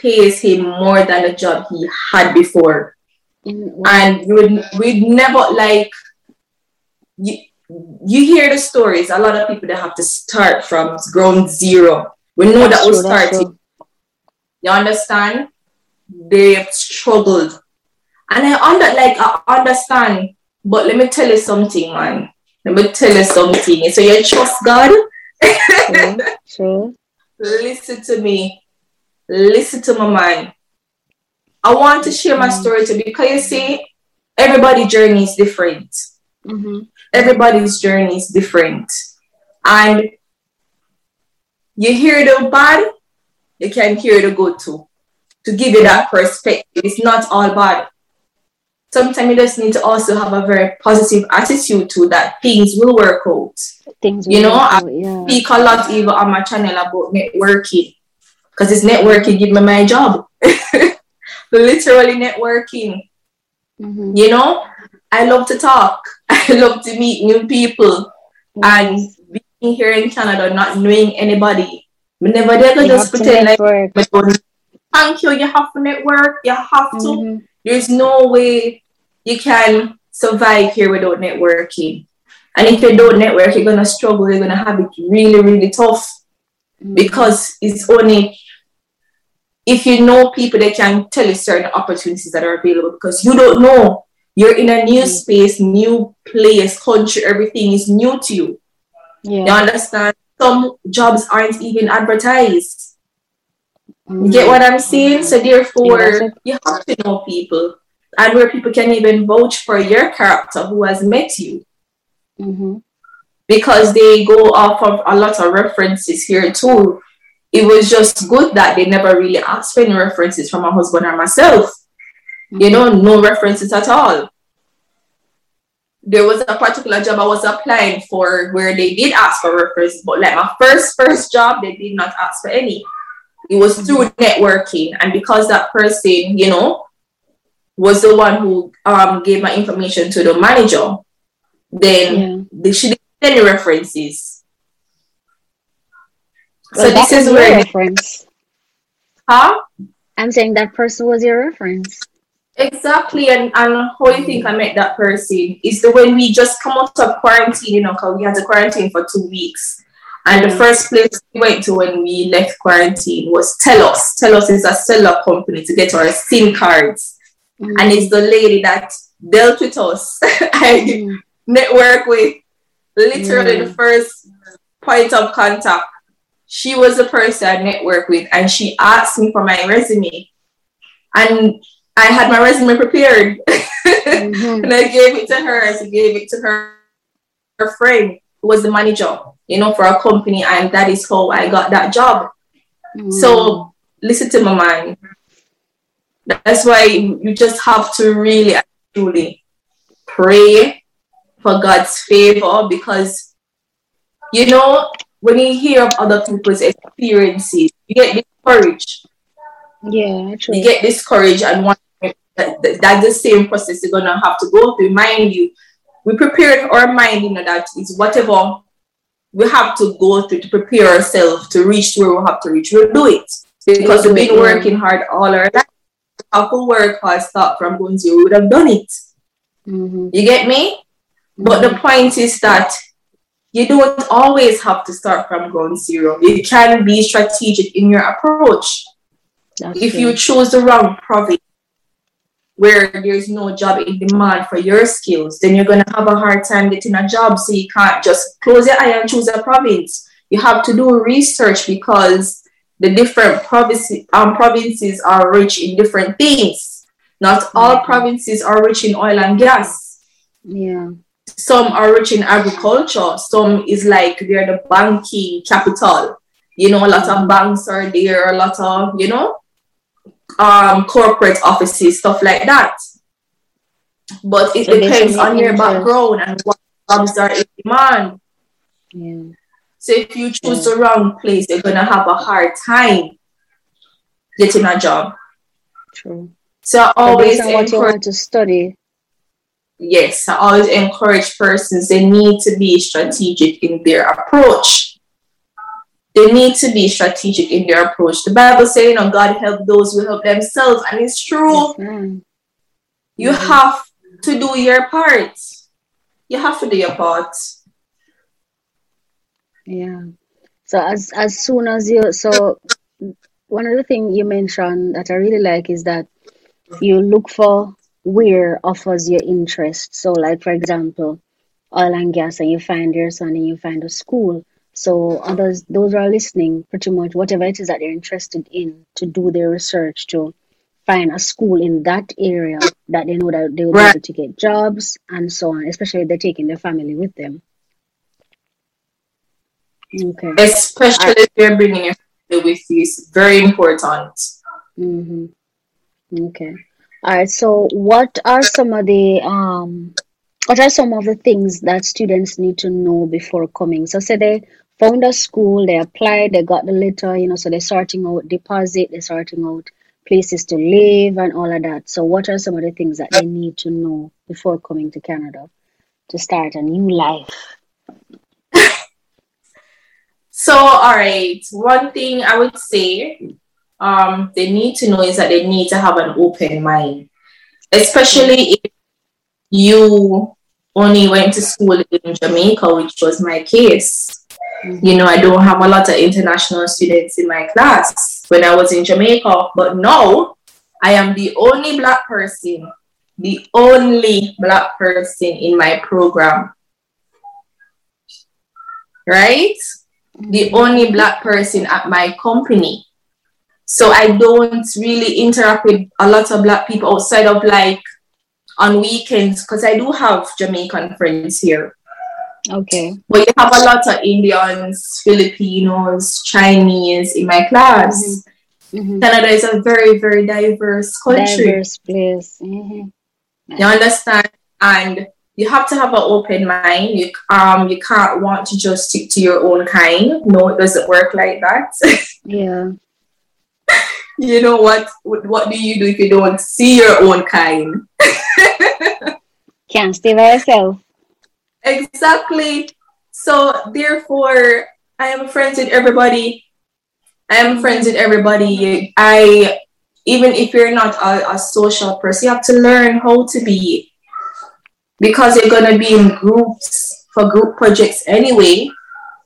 pays him more than the job he had before. Mm-hmm. And we'd, we'd never like, you, you hear the stories, a lot of people that have to start from ground zero. We know that's that we started. You understand? They've struggled. And I under like I understand, but let me tell you something, man. Let me tell you something. So you trust God True. True. Listen to me. Listen to my mind. I want to share my story to because you see, everybody's journey is different. Mm-hmm. Everybody's journey is different. And you hear the bad, you can hear the good too. To give you that perspective, it's not all bad. Sometimes you just need to also have a very positive attitude to that things will work out things. You know, I yeah. speak a lot even on my channel about networking because it's networking give me my job. Literally networking. Mm-hmm. You know, I love to talk. I love to meet new people, and being here in Canada, not knowing anybody, we never to just pretend like. Thank you. You have to network. You have to. Mm-hmm. There's no way you can survive here without networking. And if you don't network, you're gonna struggle, you're gonna have it really, really tough. Mm-hmm. Because it's only if you know people that can tell you certain opportunities that are available because you don't know. You're in a new mm-hmm. space, new place, country, everything is new to you. Yeah. You understand? Some jobs aren't even advertised. Mm-hmm. You get what I'm saying? So therefore, you have to know people and where people can even vouch for your character who has met you. Mm-hmm. Because they go off of a lot of references here too. It was just good that they never really asked for any references from my husband or myself. Mm-hmm. You know, no references at all. There was a particular job I was applying for where they did ask for references, but like my first first job, they did not ask for any. It was mm-hmm. through networking, and because that person, you know, was the one who um, gave my information to the manager, then yeah. they should have any references. So this is where reference. Huh? I'm saying that person was your reference. Exactly, and, and how you think I met that person is the when we just come out of quarantine, you know, because we had to quarantine for two weeks. And the first place we went to when we left quarantine was Telus. Telus is a seller company to get our SIM cards. Mm. And it's the lady that dealt with us. I mm network with literally mm. the first point of contact. She was the person I networked with, and she asked me for my resume, and I had my resume prepared, mm-hmm. and I gave it to her. I gave it to her, her friend who was the manager, you know, for a company, and that is how I got that job. Mm-hmm. So listen to my mind. That's why you just have to really, truly pray for God's favor because you know when you hear of other people's experiences, you get discouraged. Yeah, true. You get discouraged and want that, that's the same process you're gonna have to go through. Mind you, we prepared our mind, you know, that is whatever we have to go through to prepare ourselves to reach where we have to reach. We'll do it because we've been working hard all our life. How to work hard, start from going zero, we would have done it. Mm-hmm. You get me? But the point is that you don't always have to start from ground zero. You can be strategic in your approach. That's if you choose the wrong province where there's no job in demand for your skills, then you're going to have a hard time getting a job. So you can't just close your eye and choose a province. You have to do research because the different provinces, um, provinces are rich in different things. Not all mm-hmm. provinces are rich in oil and gas. Yeah some are rich in agriculture some is like they're the banking capital. You know a lot of banks are there a lot of you know um corporate offices stuff like that. But it so depends on your background and what jobs are in demand. Yeah. So if you choose yeah. the wrong place you're gonna have a hard time getting a job. True. So I always so what you want to study yes, I always encourage persons, they need to be strategic in their approach. They need to be strategic in their approach. The Bible says, you know, God help those who help themselves. And it's true. Mm-hmm. You mm-hmm. have to do your part. You have to do your part. Yeah. So as as soon as you so one of the things you mentioned that I really like is that you look for where offers your interest. So, like for example, oil and gas, and you find your son and you find a school. So others, those are listening, pretty much whatever it is that they're interested in, to do their research to find a school in that area that they know that they will right. be able to get jobs and so on, especially if they're taking their family with them. Okay. Especially I, if you're bringing your family with you, it's very important. Mm-hmm. Okay. All right. So, what are some of the um, what are some of the things that students need to know before coming? So, say they found a school, they applied, they got the letter, you know, so they're sorting out deposit, they're sorting out places to live and all of that. So, what are some of the things that they need to know before coming to Canada to start a new life? so, all right, one thing I would say um, they need to know is that they need to have an open mind, especially if you only went to school in Jamaica, which was my case. Mm-hmm. You know, I don't have a lot of international students in my class when I was in Jamaica, but now I am the only black person, the only black person in my program. Right? The mm-hmm. only black person at my company. So I don't really interact with a lot of black people outside of like on weekends because I do have Jamaican friends here. Okay. But you have a lot of Indians, Filipinos, Chinese in my class. Mm-hmm. Mm-hmm. Canada is a very, very diverse country. Diverse place. Mm-hmm. You understand? And you have to have an open mind. You um you can't want to just stick to your own kind. No, it doesn't work like that. yeah you know what? What do you do if you don't see your own kind? Can't stay by yourself. Exactly. So therefore, I am friends with everybody. I am friends with everybody. I even if you're not a, a social person, you have to learn how to be because you're gonna be in groups for group projects anyway.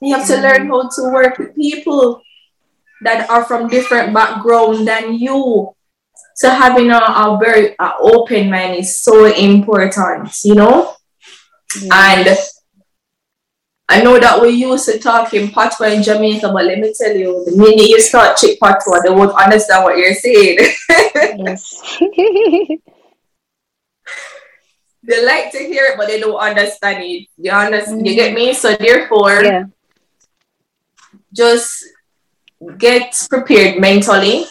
You have to learn mm-hmm. how to work with people that are from different background than you. So having a, a very a open mind is so important, you know? And I know that we used to talk in patois in Jamaica, but let me tell you, the minute you start chick patois, they won't understand what you're saying. yes. they like to hear it, but they don't understand it. You understand? Mm. You get me? So therefore, yeah. just get prepared mentally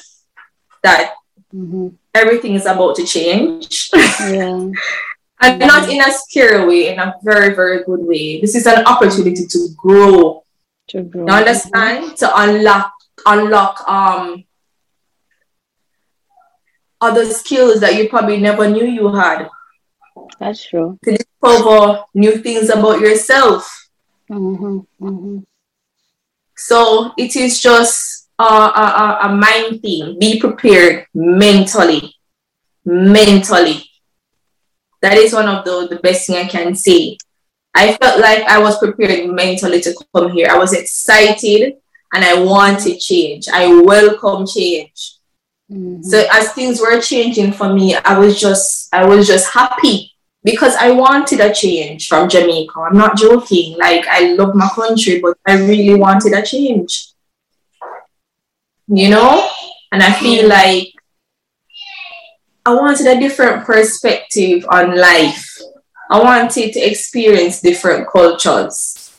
that mm-hmm. everything is about to change. Yeah. and not in a scary way, in a very, very good way. This is an opportunity to grow. To grow. You understand? To unlock unlock um other skills that you probably never knew you had. That's true. To discover new things about yourself. Mm-hmm. Mm-hmm. So it is just a, a, a mind thing. Be prepared mentally. Mentally that is one of the, the best thing I can say. I felt like I was prepared mentally to come here. I was excited and I wanted change. I welcome change. Mm-hmm. So as things were changing for me, I was just I was just happy because I wanted a change from Jamaica. I'm not joking. Like I love my country, but I really wanted a change. You know? And I feel like I wanted a different perspective on life. I wanted to experience different cultures.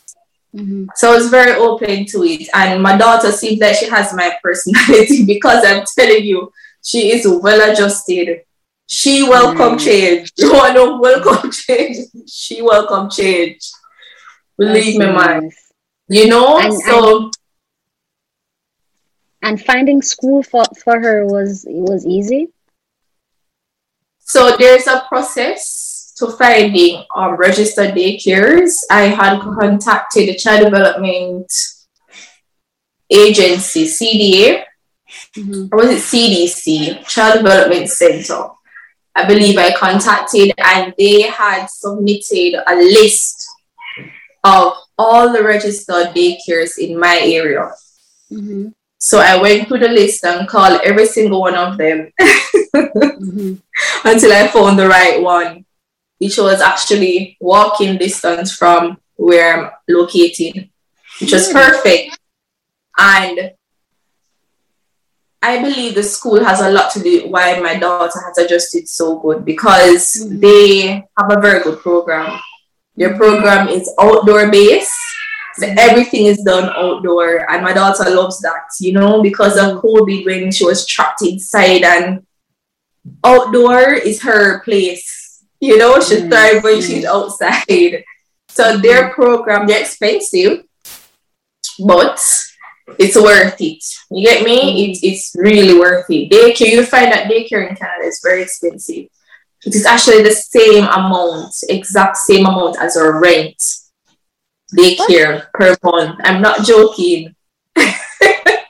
Mm-hmm. So I was very open to it. And my daughter seems like she has my personality because I'm telling you, she is well adjusted. She welcome mm-hmm. change. You want to welcome change? She welcome change. Believe That's me, nice. man. You know, and, so and, and finding school for, for her was was easy. So there's a process to finding um, registered daycares. I had contacted the Child Development Agency, CDA, mm-hmm. or was it CDC, Child Development Center. I believe I contacted and they had submitted a list of all the registered daycares in my area. Mm-hmm. So I went through the list and called every single one of them mm-hmm. until I found the right one, which was actually walking distance from where I'm located, which was perfect. And I believe the school has a lot to do why my daughter has adjusted so good because mm-hmm. they have a very good program. Their program is outdoor based so everything is done outdoor, and my daughter loves that, you know, because of COVID when she was trapped inside, and outdoor is her place. You know, she mm-hmm. thrives when she's outside. So their program, they're expensive, but it's worth it. You get me? Mm-hmm. It, it's really worth it. Daycare, you find that daycare in Canada is very expensive. It is actually the same amount, exact same amount as our rent daycare per month. I'm not joking.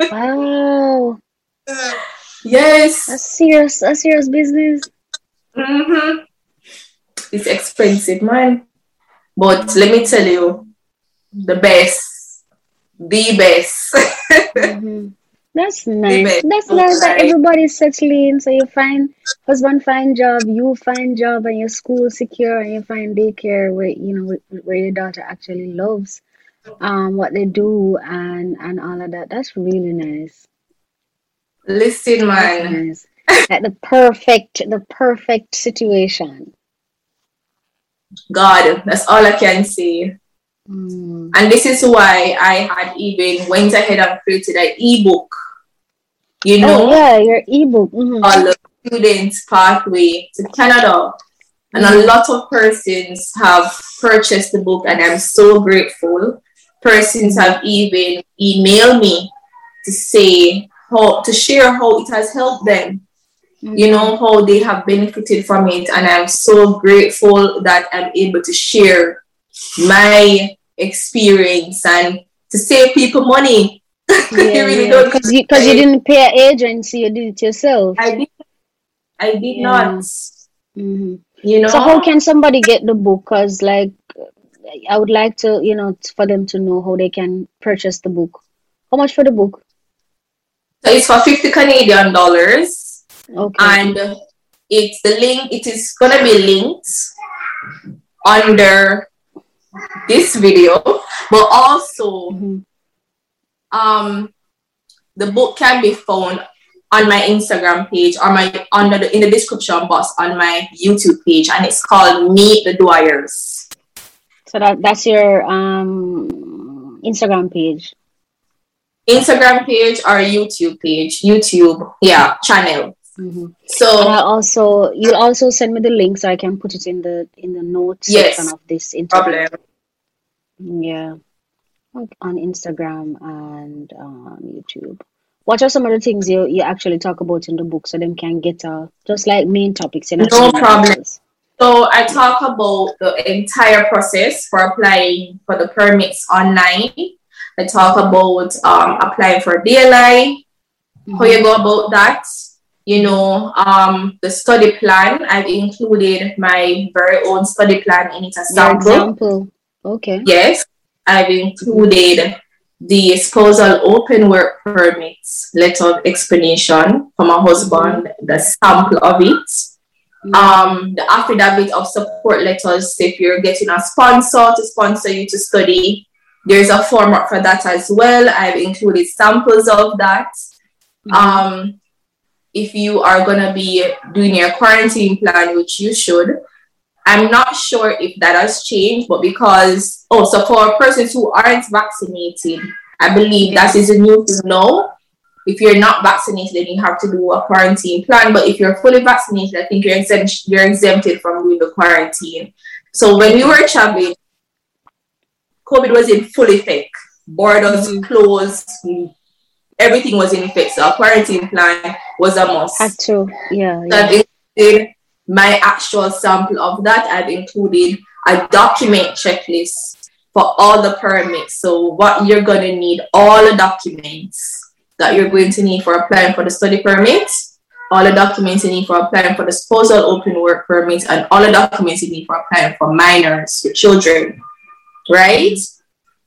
wow. Yes. A serious, a serious business. Mm-hmm. It's expensive, man. But let me tell you, the best, the best. mm-hmm. That's nice. That's nice that everybody's settling. So you find husband find job, you find job, and your school secure, and you find daycare where you know where your daughter actually loves um what they do and and all of that. That's really nice. Listen, man. Nice. like the perfect, the perfect situation. God, that's all I can say. Mm. And this is why I had even went ahead and created an ebook. You know, oh, yeah, your ebook. Mm-hmm. On the students' pathway to Canada. And mm-hmm. a lot of persons have purchased the book, and I'm so grateful. Persons have even emailed me to say how to share how it has helped them. Mm-hmm. You know how they have benefited from it, and I'm so grateful that I'm able to share my experience and to save people money. Yeah, really yeah. Because you, cause you didn't pay an agency, you did it yourself. I did. I did yeah. not. Mm-hmm. You know. So how can somebody get the book? Cause like, I would like to, you know, for them to know how they can purchase the book. How much for the book? So it's for fifty Canadian dollars. Okay. And it's the link. It is gonna be linked under this video, but also mm-hmm. um, the book can be found on my Instagram page or my under the in the description box on my YouTube page, and it's called Meet the Dwyers. So that that's your um Instagram page. Instagram page or YouTube page, YouTube, yeah, channel. Mm-hmm. So and I also you also send me the link so I can put it in the in the notes yes, section of this interview. Problem. Yeah, on Instagram and um, YouTube. What are some of the things you, you actually talk about in the book so them can get uh, just like main topics? In no problem. So I talk about the entire process for applying for the permits online. I talk about um, applying for DLI, mm-hmm. how you go about that. You know, um, the study plan. I've included my very own study plan in it as sample. example. Okay. Yes, I've included the spousal open work permits letter of explanation from my husband, mm-hmm. the sample of it. Mm-hmm. Um, the affidavit of support letters if you're getting a sponsor to sponsor you to study. There's a format for that as well. I've included samples of that. Mm-hmm. Um, if you are gonna be doing your quarantine plan, which you should, I'm not sure if that has changed, but because oh, so for persons who aren't vaccinated, I believe that is a new thing now. If you're not vaccinated, then you have to do a quarantine plan. But if you're fully vaccinated, I think you're exempt, you're exempted from doing the quarantine. So when we were traveling, COVID was in full effect. Borders mm-hmm. closed, everything was in effect. So a quarantine plan was a must. Had to, yeah. yeah. So my actual sample of that. I've included a document checklist for all the permits. So what you're gonna need, all the documents that you're going to need for applying for the study permit, all the documents you need for applying for the spousal open work permit, and all the documents you need for applying for minors, your children, right?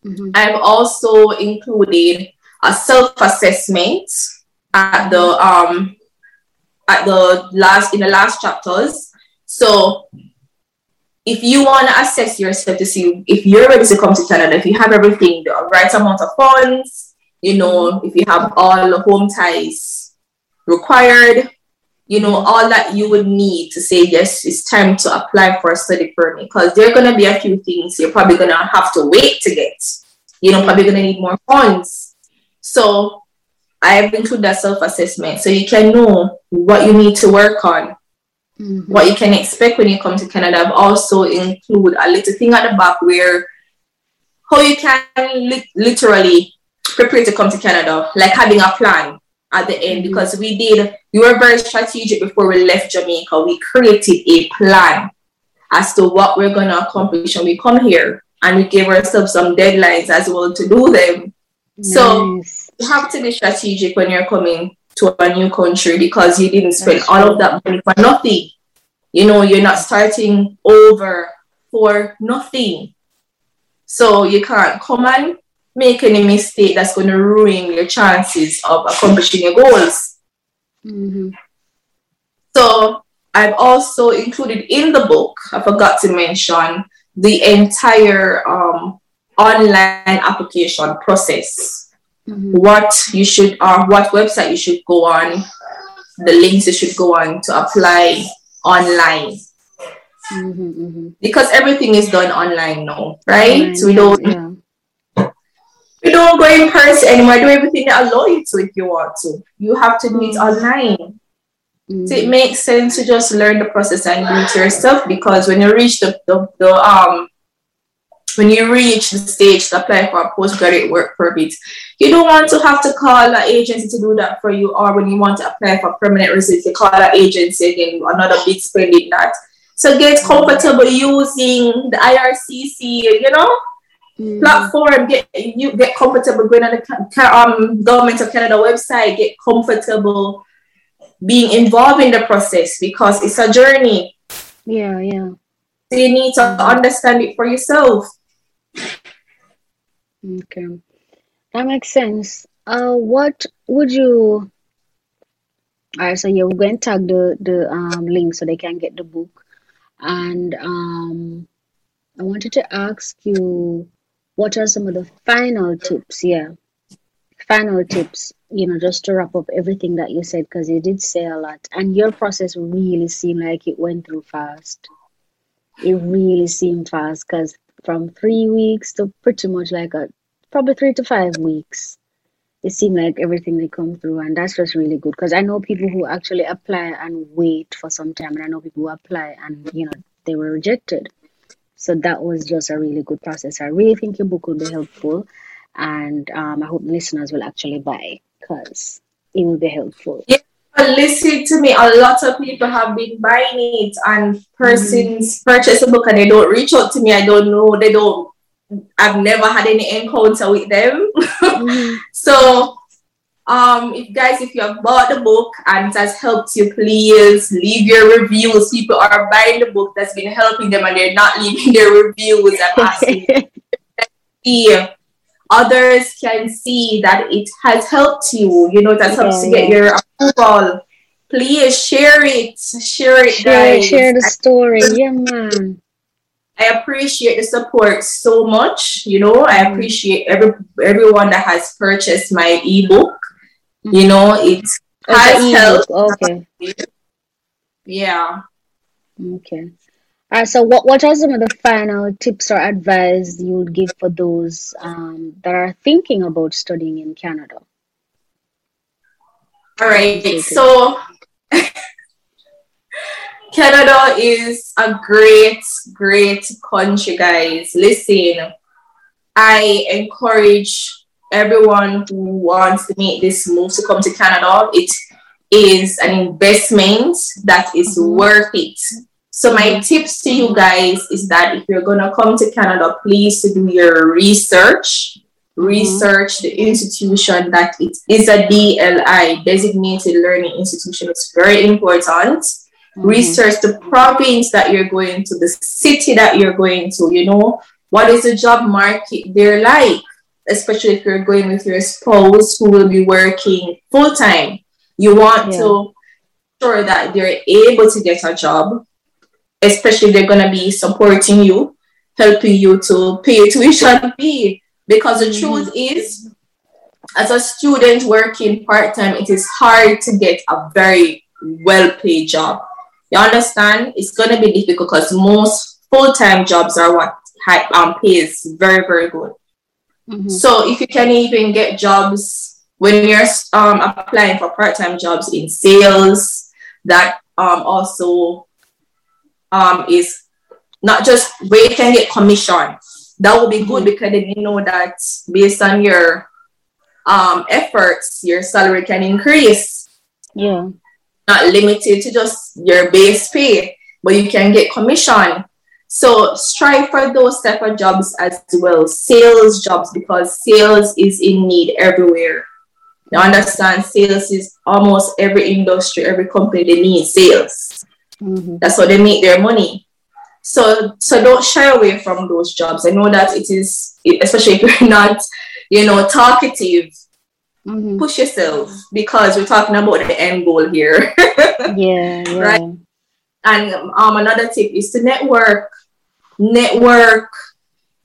Mm-hmm. I've also included a self-assessment at the um at the last in the last chapters. So if you want to assess yourself to see if you're ready to come to Canada, if you have everything, the right amount of funds, you know, if you have all the home ties required, you know, all that you would need to say, yes, it's time to apply for a study permit because there are going to be a few things you're probably going to have to wait to get. You know, probably going to need more funds. So I've included a self assessment so you can know what you need to work on, mm-hmm. what you can expect when you come to Canada. I've also include a little thing at the back where how you can li- literally prepare to come to Canada, like having a plan at the end, mm-hmm. because we did, we were very strategic before we left Jamaica. We created a plan as to what we're going to accomplish when we come here. And we gave ourselves some deadlines as well to do them. Nice. So you have to be strategic when you're coming to a new country because you didn't spend That's all true. of that money for nothing. You know, you're not starting over for nothing. So you can't come and make any mistake that's going to ruin your chances of accomplishing your goals. Mm-hmm. So I've also included in the book, I forgot to mention, the entire um, online application process mm-hmm. what you should or uh, what website you should go on, the links you should go on to apply online. Mm-hmm, mm-hmm. Because everything is done online now, right? Online, so we don't yeah. we don't go in person anymore. Do everything that allow you to if you want to. You have to do it mm-hmm. online. Mm-hmm. So it makes sense to just learn the process and do it yourself because when you reach the, the, the um when you reach the stage to apply for a postgraduate work permit, you don't want to have to call an agency to do that for you, or when you want to apply for permanent residency, call an agency again, another big spending that. So get comfortable using the IRCC, you know, mm. platform. Get you get comfortable going on the um, government of Canada website. Get comfortable being involved in the process because it's a journey. Yeah, yeah. So you need to understand it for yourself. Okay, that makes sense. Uh, what would you? All right, so yeah, we're going to tag the the um link so they can get the book, and um, I wanted to ask you what are some of the final tips? Yeah, final tips, you know, just to wrap up everything that you said, because you did say a lot. And your process really seemed like it went through fast. It really seemed fast because from three weeks to pretty much like a probably three to five weeks, it seemed like everything they come through. And that's just really good because I know people who actually apply and wait for some time. And I know people who apply and, you know, they were rejected. So that was just a really good process. I really think your book will be helpful and um, I hope listeners will actually buy because it will be helpful. Yeah, listen to me. A lot of people have been buying it, and persons mm-hmm. purchase a book and they don't reach out to me. I don't know. They don't. I've never had any encounter with them. mm-hmm. So, um, if guys, if you have bought the book and it has helped you, please leave your reviews. People are buying the book that's been helping them, and they're not leaving their reviews. I'm asking. yeah others can see that it has helped you, you know, it helps helped to get your approval. Please share it. Share it, share, guys. Share the story. Yeah, man. I appreciate the support so much. You know, I mm. appreciate every everyone that has purchased my ebook. You know, it has helped. Okay. Yeah. Okay. Uh, so, what, what are some of the final tips or advice you would give for those um, that are thinking about studying in Canada? All right. So, Canada is a great, great country, guys. Listen, I encourage everyone who wants to make this move to come to Canada. It is an investment that is mm-hmm. worth it so my tips to you guys is that if you're gonna come to Canada, please do your research. Research the institution that it is a DLI, designated learning institution. It's very important. Mm-hmm. Research the province that you're going to, the city that you're going to, you know, what is the job market there like? Especially if you're going with your spouse who will be working full time. You want yeah. to sure that they're able to get a job especially they're going to be supporting you, helping you to pay your tuition fee. Because the mm-hmm. truth is, as a student working part time, it is hard to get a very well paid job. You understand? It's going to be difficult because most full time jobs are what high, um, pays very, very good. Mm-hmm. So if you can even get jobs when you're um, applying for part time jobs in sales, that um, also um, is not just where you can get commission. That will be good mm-hmm. because then you know that based on your um, efforts, your salary can increase. Yeah. Not limited to just your base pay, but you can get commission. So strive for those type of jobs as well, sales jobs, because sales is in need everywhere. You understand, sales is almost every industry, every company they need sales. Mm-hmm. That's how they make their money. So so don't shy away from those jobs. I know that it is, especially if you're not, you know, talkative. Mm-hmm. Push yourself because we're talking about the end goal here. yeah, yeah. Right. And um, another tip is to network. Network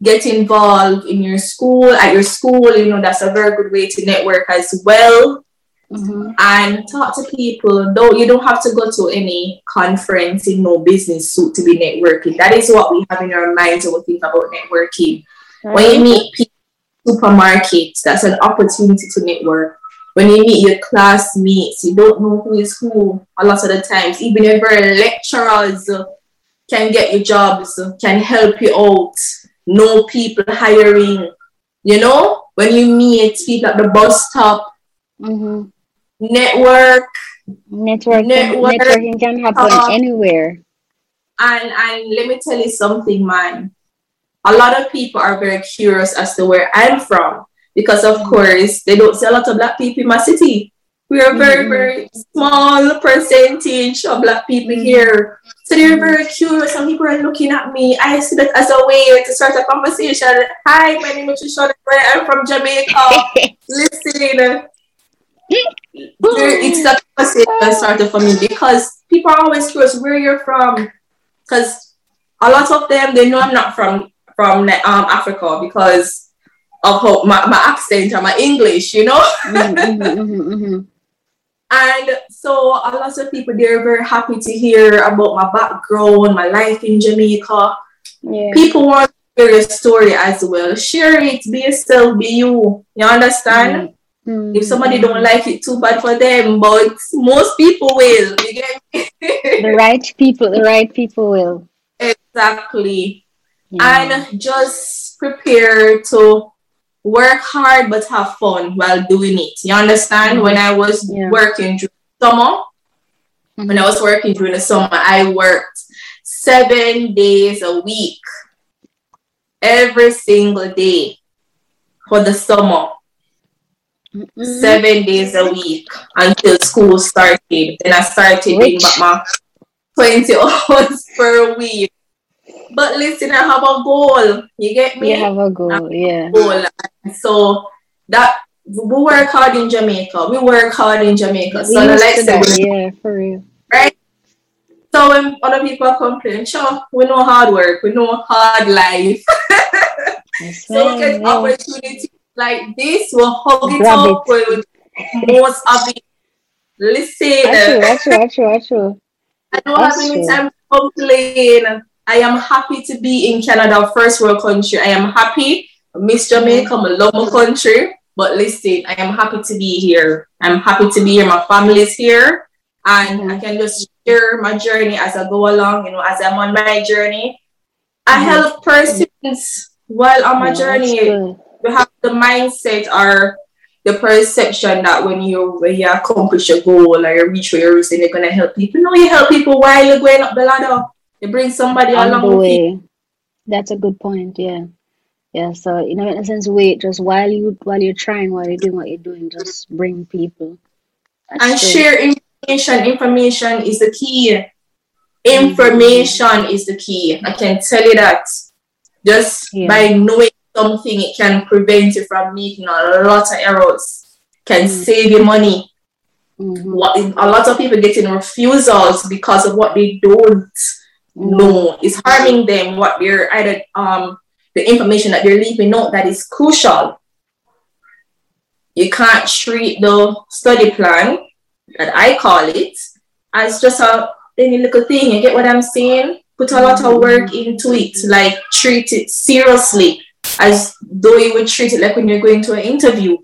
get involved in your school at your school you know that's a very good way to network as well mm-hmm. and talk to people. Though you don't have to go to any conference in no business suit to be networking. That is what we have in our minds when we think about networking. Right. When you meet people supermarkets, that's an opportunity to network. When you meet your classmates, you don't know who is who a lot of the times. Even your very lecturers can get you jobs, can help you out, know people hiring. You know, when you meet people at the bus stop, mm-hmm network. Network network, networking can happen uh, anywhere. And and let me tell you something, man. A lot of people are very curious as to where I'm from because, of mm-hmm. course, they don't see a lot of black people in my city. We are very, mm-hmm. very small percentage of black people mm-hmm. here. So they're very curious. Some people are looking at me. I see that as a way to start a conversation. Hi, my name is Trisha. I'm from Jamaica. Listen, it's that conversation started for me because people are always curious where you're from. Because a lot of them they know I'm not from from um, Africa because of how, my, my accent and my English, you know. mm-hmm, mm-hmm, mm-hmm. And so a lot of people they're very happy to hear about my background, my life in Jamaica. Yeah. People want to hear your story as well. Share it, be yourself, be you. You understand? Mm-hmm. If somebody don't like it, too bad for them. But most people will. the right people, the right people will. Exactly. Yeah. And just prepare to work hard but have fun while doing it. You understand? Mm-hmm. When I was yeah. working during summer, mm-hmm. when I was working during the summer, I worked seven days a week, every single day for the summer. Mm-hmm. Seven days a week until school started. Then I started doing my 20 hours per week. But listen, I have a goal. You get me? You have a goal, have yeah. A goal. So that we work hard in Jamaica. We work hard in Jamaica. So like that, yeah, for real. Right? So when other people complain, sure, we know hard work, we know hard life. so we get yeah. opportunities like this, we'll hug it Grab up it. with most of it. Listen. I don't have any time to complain. I am happy to be in Canada, first world country. I am happy. Miss Jamaica, I love my country. But listen, I am happy to be here. I'm happy to be here. My family is here. And mm-hmm. I can just share my journey as I go along, you know, as I'm on my journey. I mm-hmm. help persons while on my journey. You have the mindset or the perception that when you when you accomplish a goal or you reach where you're reaching, you're gonna help people. No, you help people while you're going up the ladder. You bring somebody on along the way. That's a good point. Yeah, yeah. So you know, in a sense, wait just while you while you're trying, while you're doing what you're doing, just bring people. That's and share information. Information is the key. Information mm-hmm. is the key. I can tell you that. Just yeah. by knowing something, it can prevent you from making a lot of errors. Can mm-hmm. save you money. Mm-hmm. What a lot of people getting refusals because of what they don't know is harming them what they're either um the information that they're leaving out that is crucial. You can't treat the study plan that I call it as just a any little thing. You get what I'm saying? Put a lot of work into it, like treat it seriously, as though you would treat it like when you're going to an interview.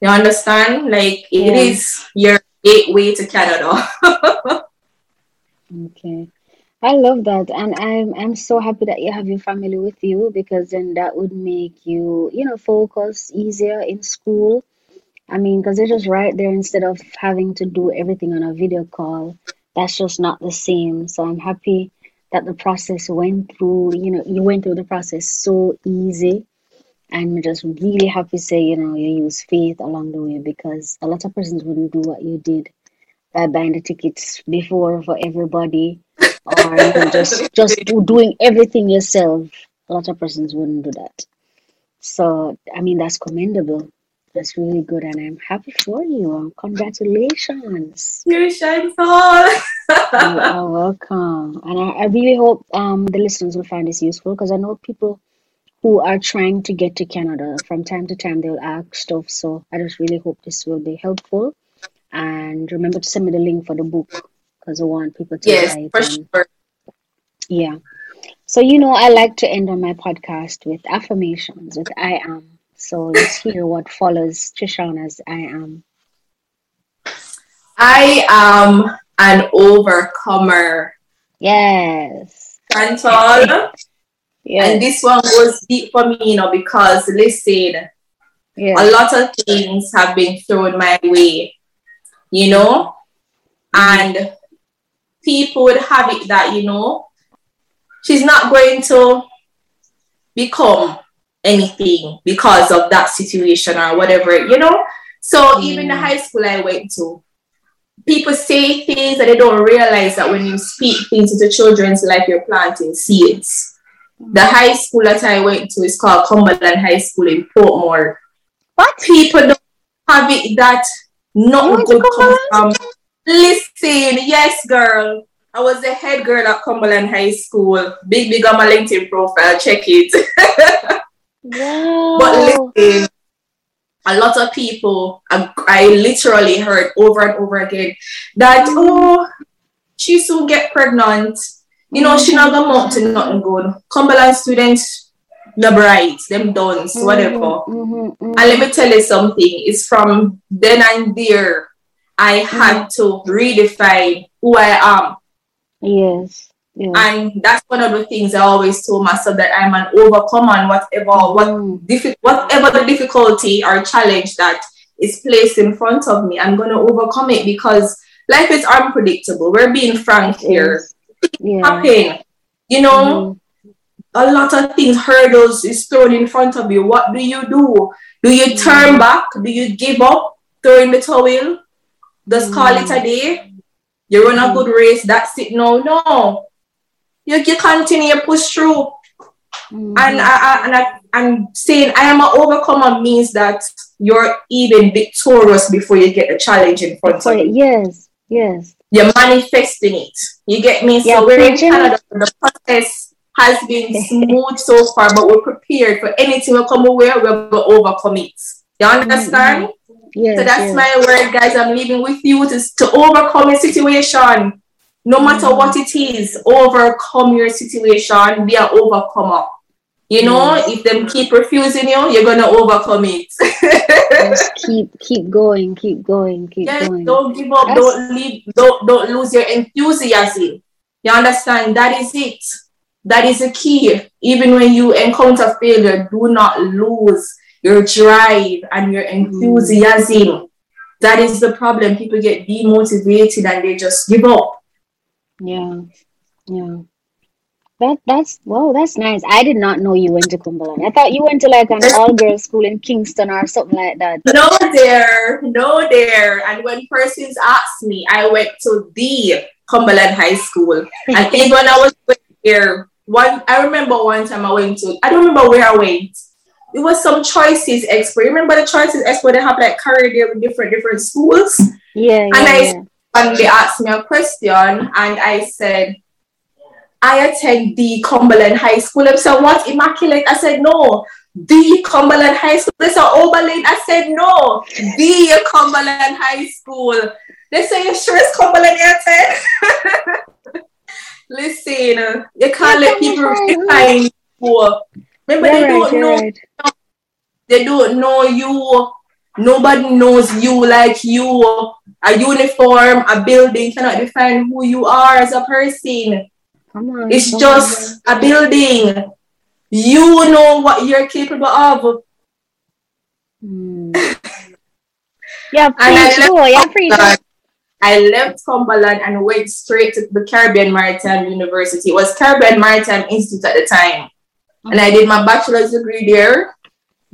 You understand? Like it yeah. is your gateway to Canada. okay. I love that, and I'm I'm so happy that you have your family with you because then that would make you, you know, focus easier in school. I mean, because they're just right there instead of having to do everything on a video call. That's just not the same. So I'm happy that the process went through, you know, you went through the process so easy. I'm just really happy to say, you know, you use faith along the way because a lot of persons wouldn't do what you did by buying the tickets before for everybody or you know, just just doing everything yourself. A lot of persons wouldn't do that. So I mean that's commendable. That's really good, and I'm happy for you. Congratulations! All. you are welcome, and I, I really hope um, the listeners will find this useful because I know people who are trying to get to Canada from time to time they'll ask stuff. So I just really hope this will be helpful. And remember to send me the link for the book because I want people to yes, for sure. Yeah. So you know, I like to end on my podcast with affirmations with I am. So let's hear what follows Trishaunna's I am. I am an overcomer. Yes. Chantal. yes. And this one was deep for me, you know, because listen, yes. a lot of things have been thrown my way, you know, and people would have it that, you know, she's not going to become anything because of that situation or whatever, you know? So mm. even the high school I went to, people say things that they don't realize that when you speak things into children's life, you're planting seeds. The high school that I went to is called Cumberland High School in Portmore. What? People don't have it that not good comes from Listen, yes, girl. I was the head girl at Cumberland High School. Big, big on my LinkedIn profile. Check it. wow. But listen, a lot of people, I, I, literally heard over and over again that, mm. oh, she soon get pregnant. You know, she not gonna amount to nothing good. Cumberland students, the bright, them dons, mm-hmm. whatever. Mm-hmm. mm-hmm. And let me tell you something. It's from then and there I had mm-hmm. to redefine who I am. Yes. Yes. And that's one of the things I always told myself that I'm an overcomer whatever what mm. diffi- whatever the difficulty or challenge that is placed in front of me, I'm gonna overcome it because life is unpredictable. We're being frank here. Yeah. Happen. You know, mm-hmm. a lot of things, hurdles is thrown in front of you. What do you do? Do you turn mm-hmm. back? Do you give up? Throw in the towel? Just mm. call it a day. You run a good race. That's it. No, no. You, you continue, you push through. Mm. And I, I and I, I'm saying I am an overcomer means that you're even victorious before you get the challenge in front of you. Yes, yes. You're manifesting it. You get me? Yeah, so we're in Canada. The process has been smooth so far, but we're prepared for anything will come away, we'll overcome it. You understand? Mm-hmm. Yes, so that's yes. my word, guys. I'm leaving with you to, to overcome a situation. No matter mm what it is, overcome your situation. Be an overcomer. You know, if them keep refusing you, you're gonna overcome it. Just keep keep going, keep going, keep yes, going. Don't give up, that's... don't leave, don't don't lose your enthusiasm. You understand? That is it. That is the key. Even when you encounter failure, do not lose your drive and your enthusiasm. That is the problem. People get demotivated and they just give up. Yeah. Yeah. That that's wow, that's nice. I did not know you went to Cumberland. I thought you went to like an all girls school in Kingston or something like that. No there, no there. And when persons asked me, I went to the Cumberland High School. And even when I was there, one I remember one time I went to I don't remember where I went it was some choices expo. Remember the choices expo they have like career there with different different schools. Yeah. And yeah, I yeah. And they asked me a question and I said, I attend the Cumberland High School. They said, what immaculate? I said, no. The Cumberland High School. They said, Oberlin. I said, no. The Cumberland High School. They say, you sure it's Cumberland you eh? Listen, you can't let people refine you. Remember, they right, don't know. Right. They don't know you. Nobody knows you like you. A uniform, a building cannot define who you are as a person. Come on, it's just on. a building. You know what you're capable of. Hmm. yeah, pretty cool. Yeah, pretty cool. I left Cumberland and went straight to the Caribbean Maritime University. It was Caribbean Maritime Institute at the time. And I did my bachelor's degree there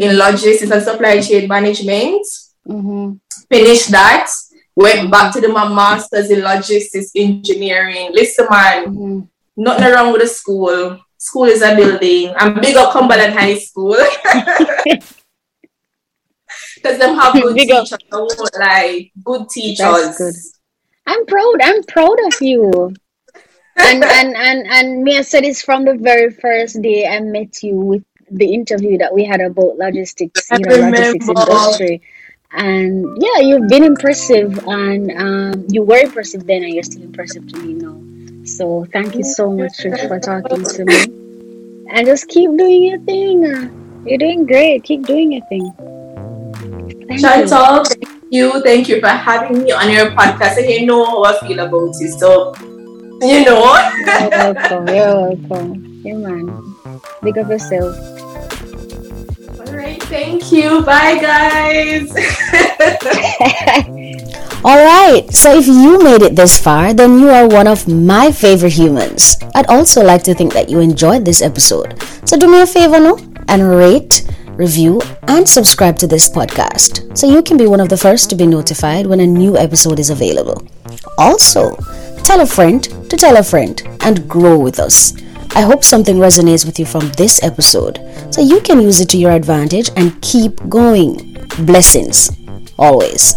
in logistics and supply chain management. Mm-hmm. Finished that. Went back to do my master's in logistics engineering. Listen, man, mm-hmm. nothing wrong with the school. School is a building. I'm big up Cumberland High School. Because them have good big teachers. Like good teachers. Good. I'm proud. I'm proud of you and and and and Mia said it's from the very first day I met you with the interview that we had about logistics, you know, logistics industry. And yeah, you've been impressive, and um, you were impressive then, and you're still impressive to me now. So thank you so much for talking to me, and just keep doing your thing. You're doing great. Keep doing your thing. Thank Chantal, you. thank you. Thank you for having me on your podcast. And you know how I feel about it. So you know. You're welcome. You're welcome. Yeah, man. Big up yourself. All right. Thank you. Bye, guys. All right, so if you made it this far, then you are one of my favorite humans. I'd also like to think that you enjoyed this episode. So do me a favor, no? And rate, review, and subscribe to this podcast so you can be one of the first to be notified when a new episode is available. Also, Tell a friend to tell a friend and grow with us. I hope something resonates with you from this episode so you can use it to your advantage and keep going. Blessings, always.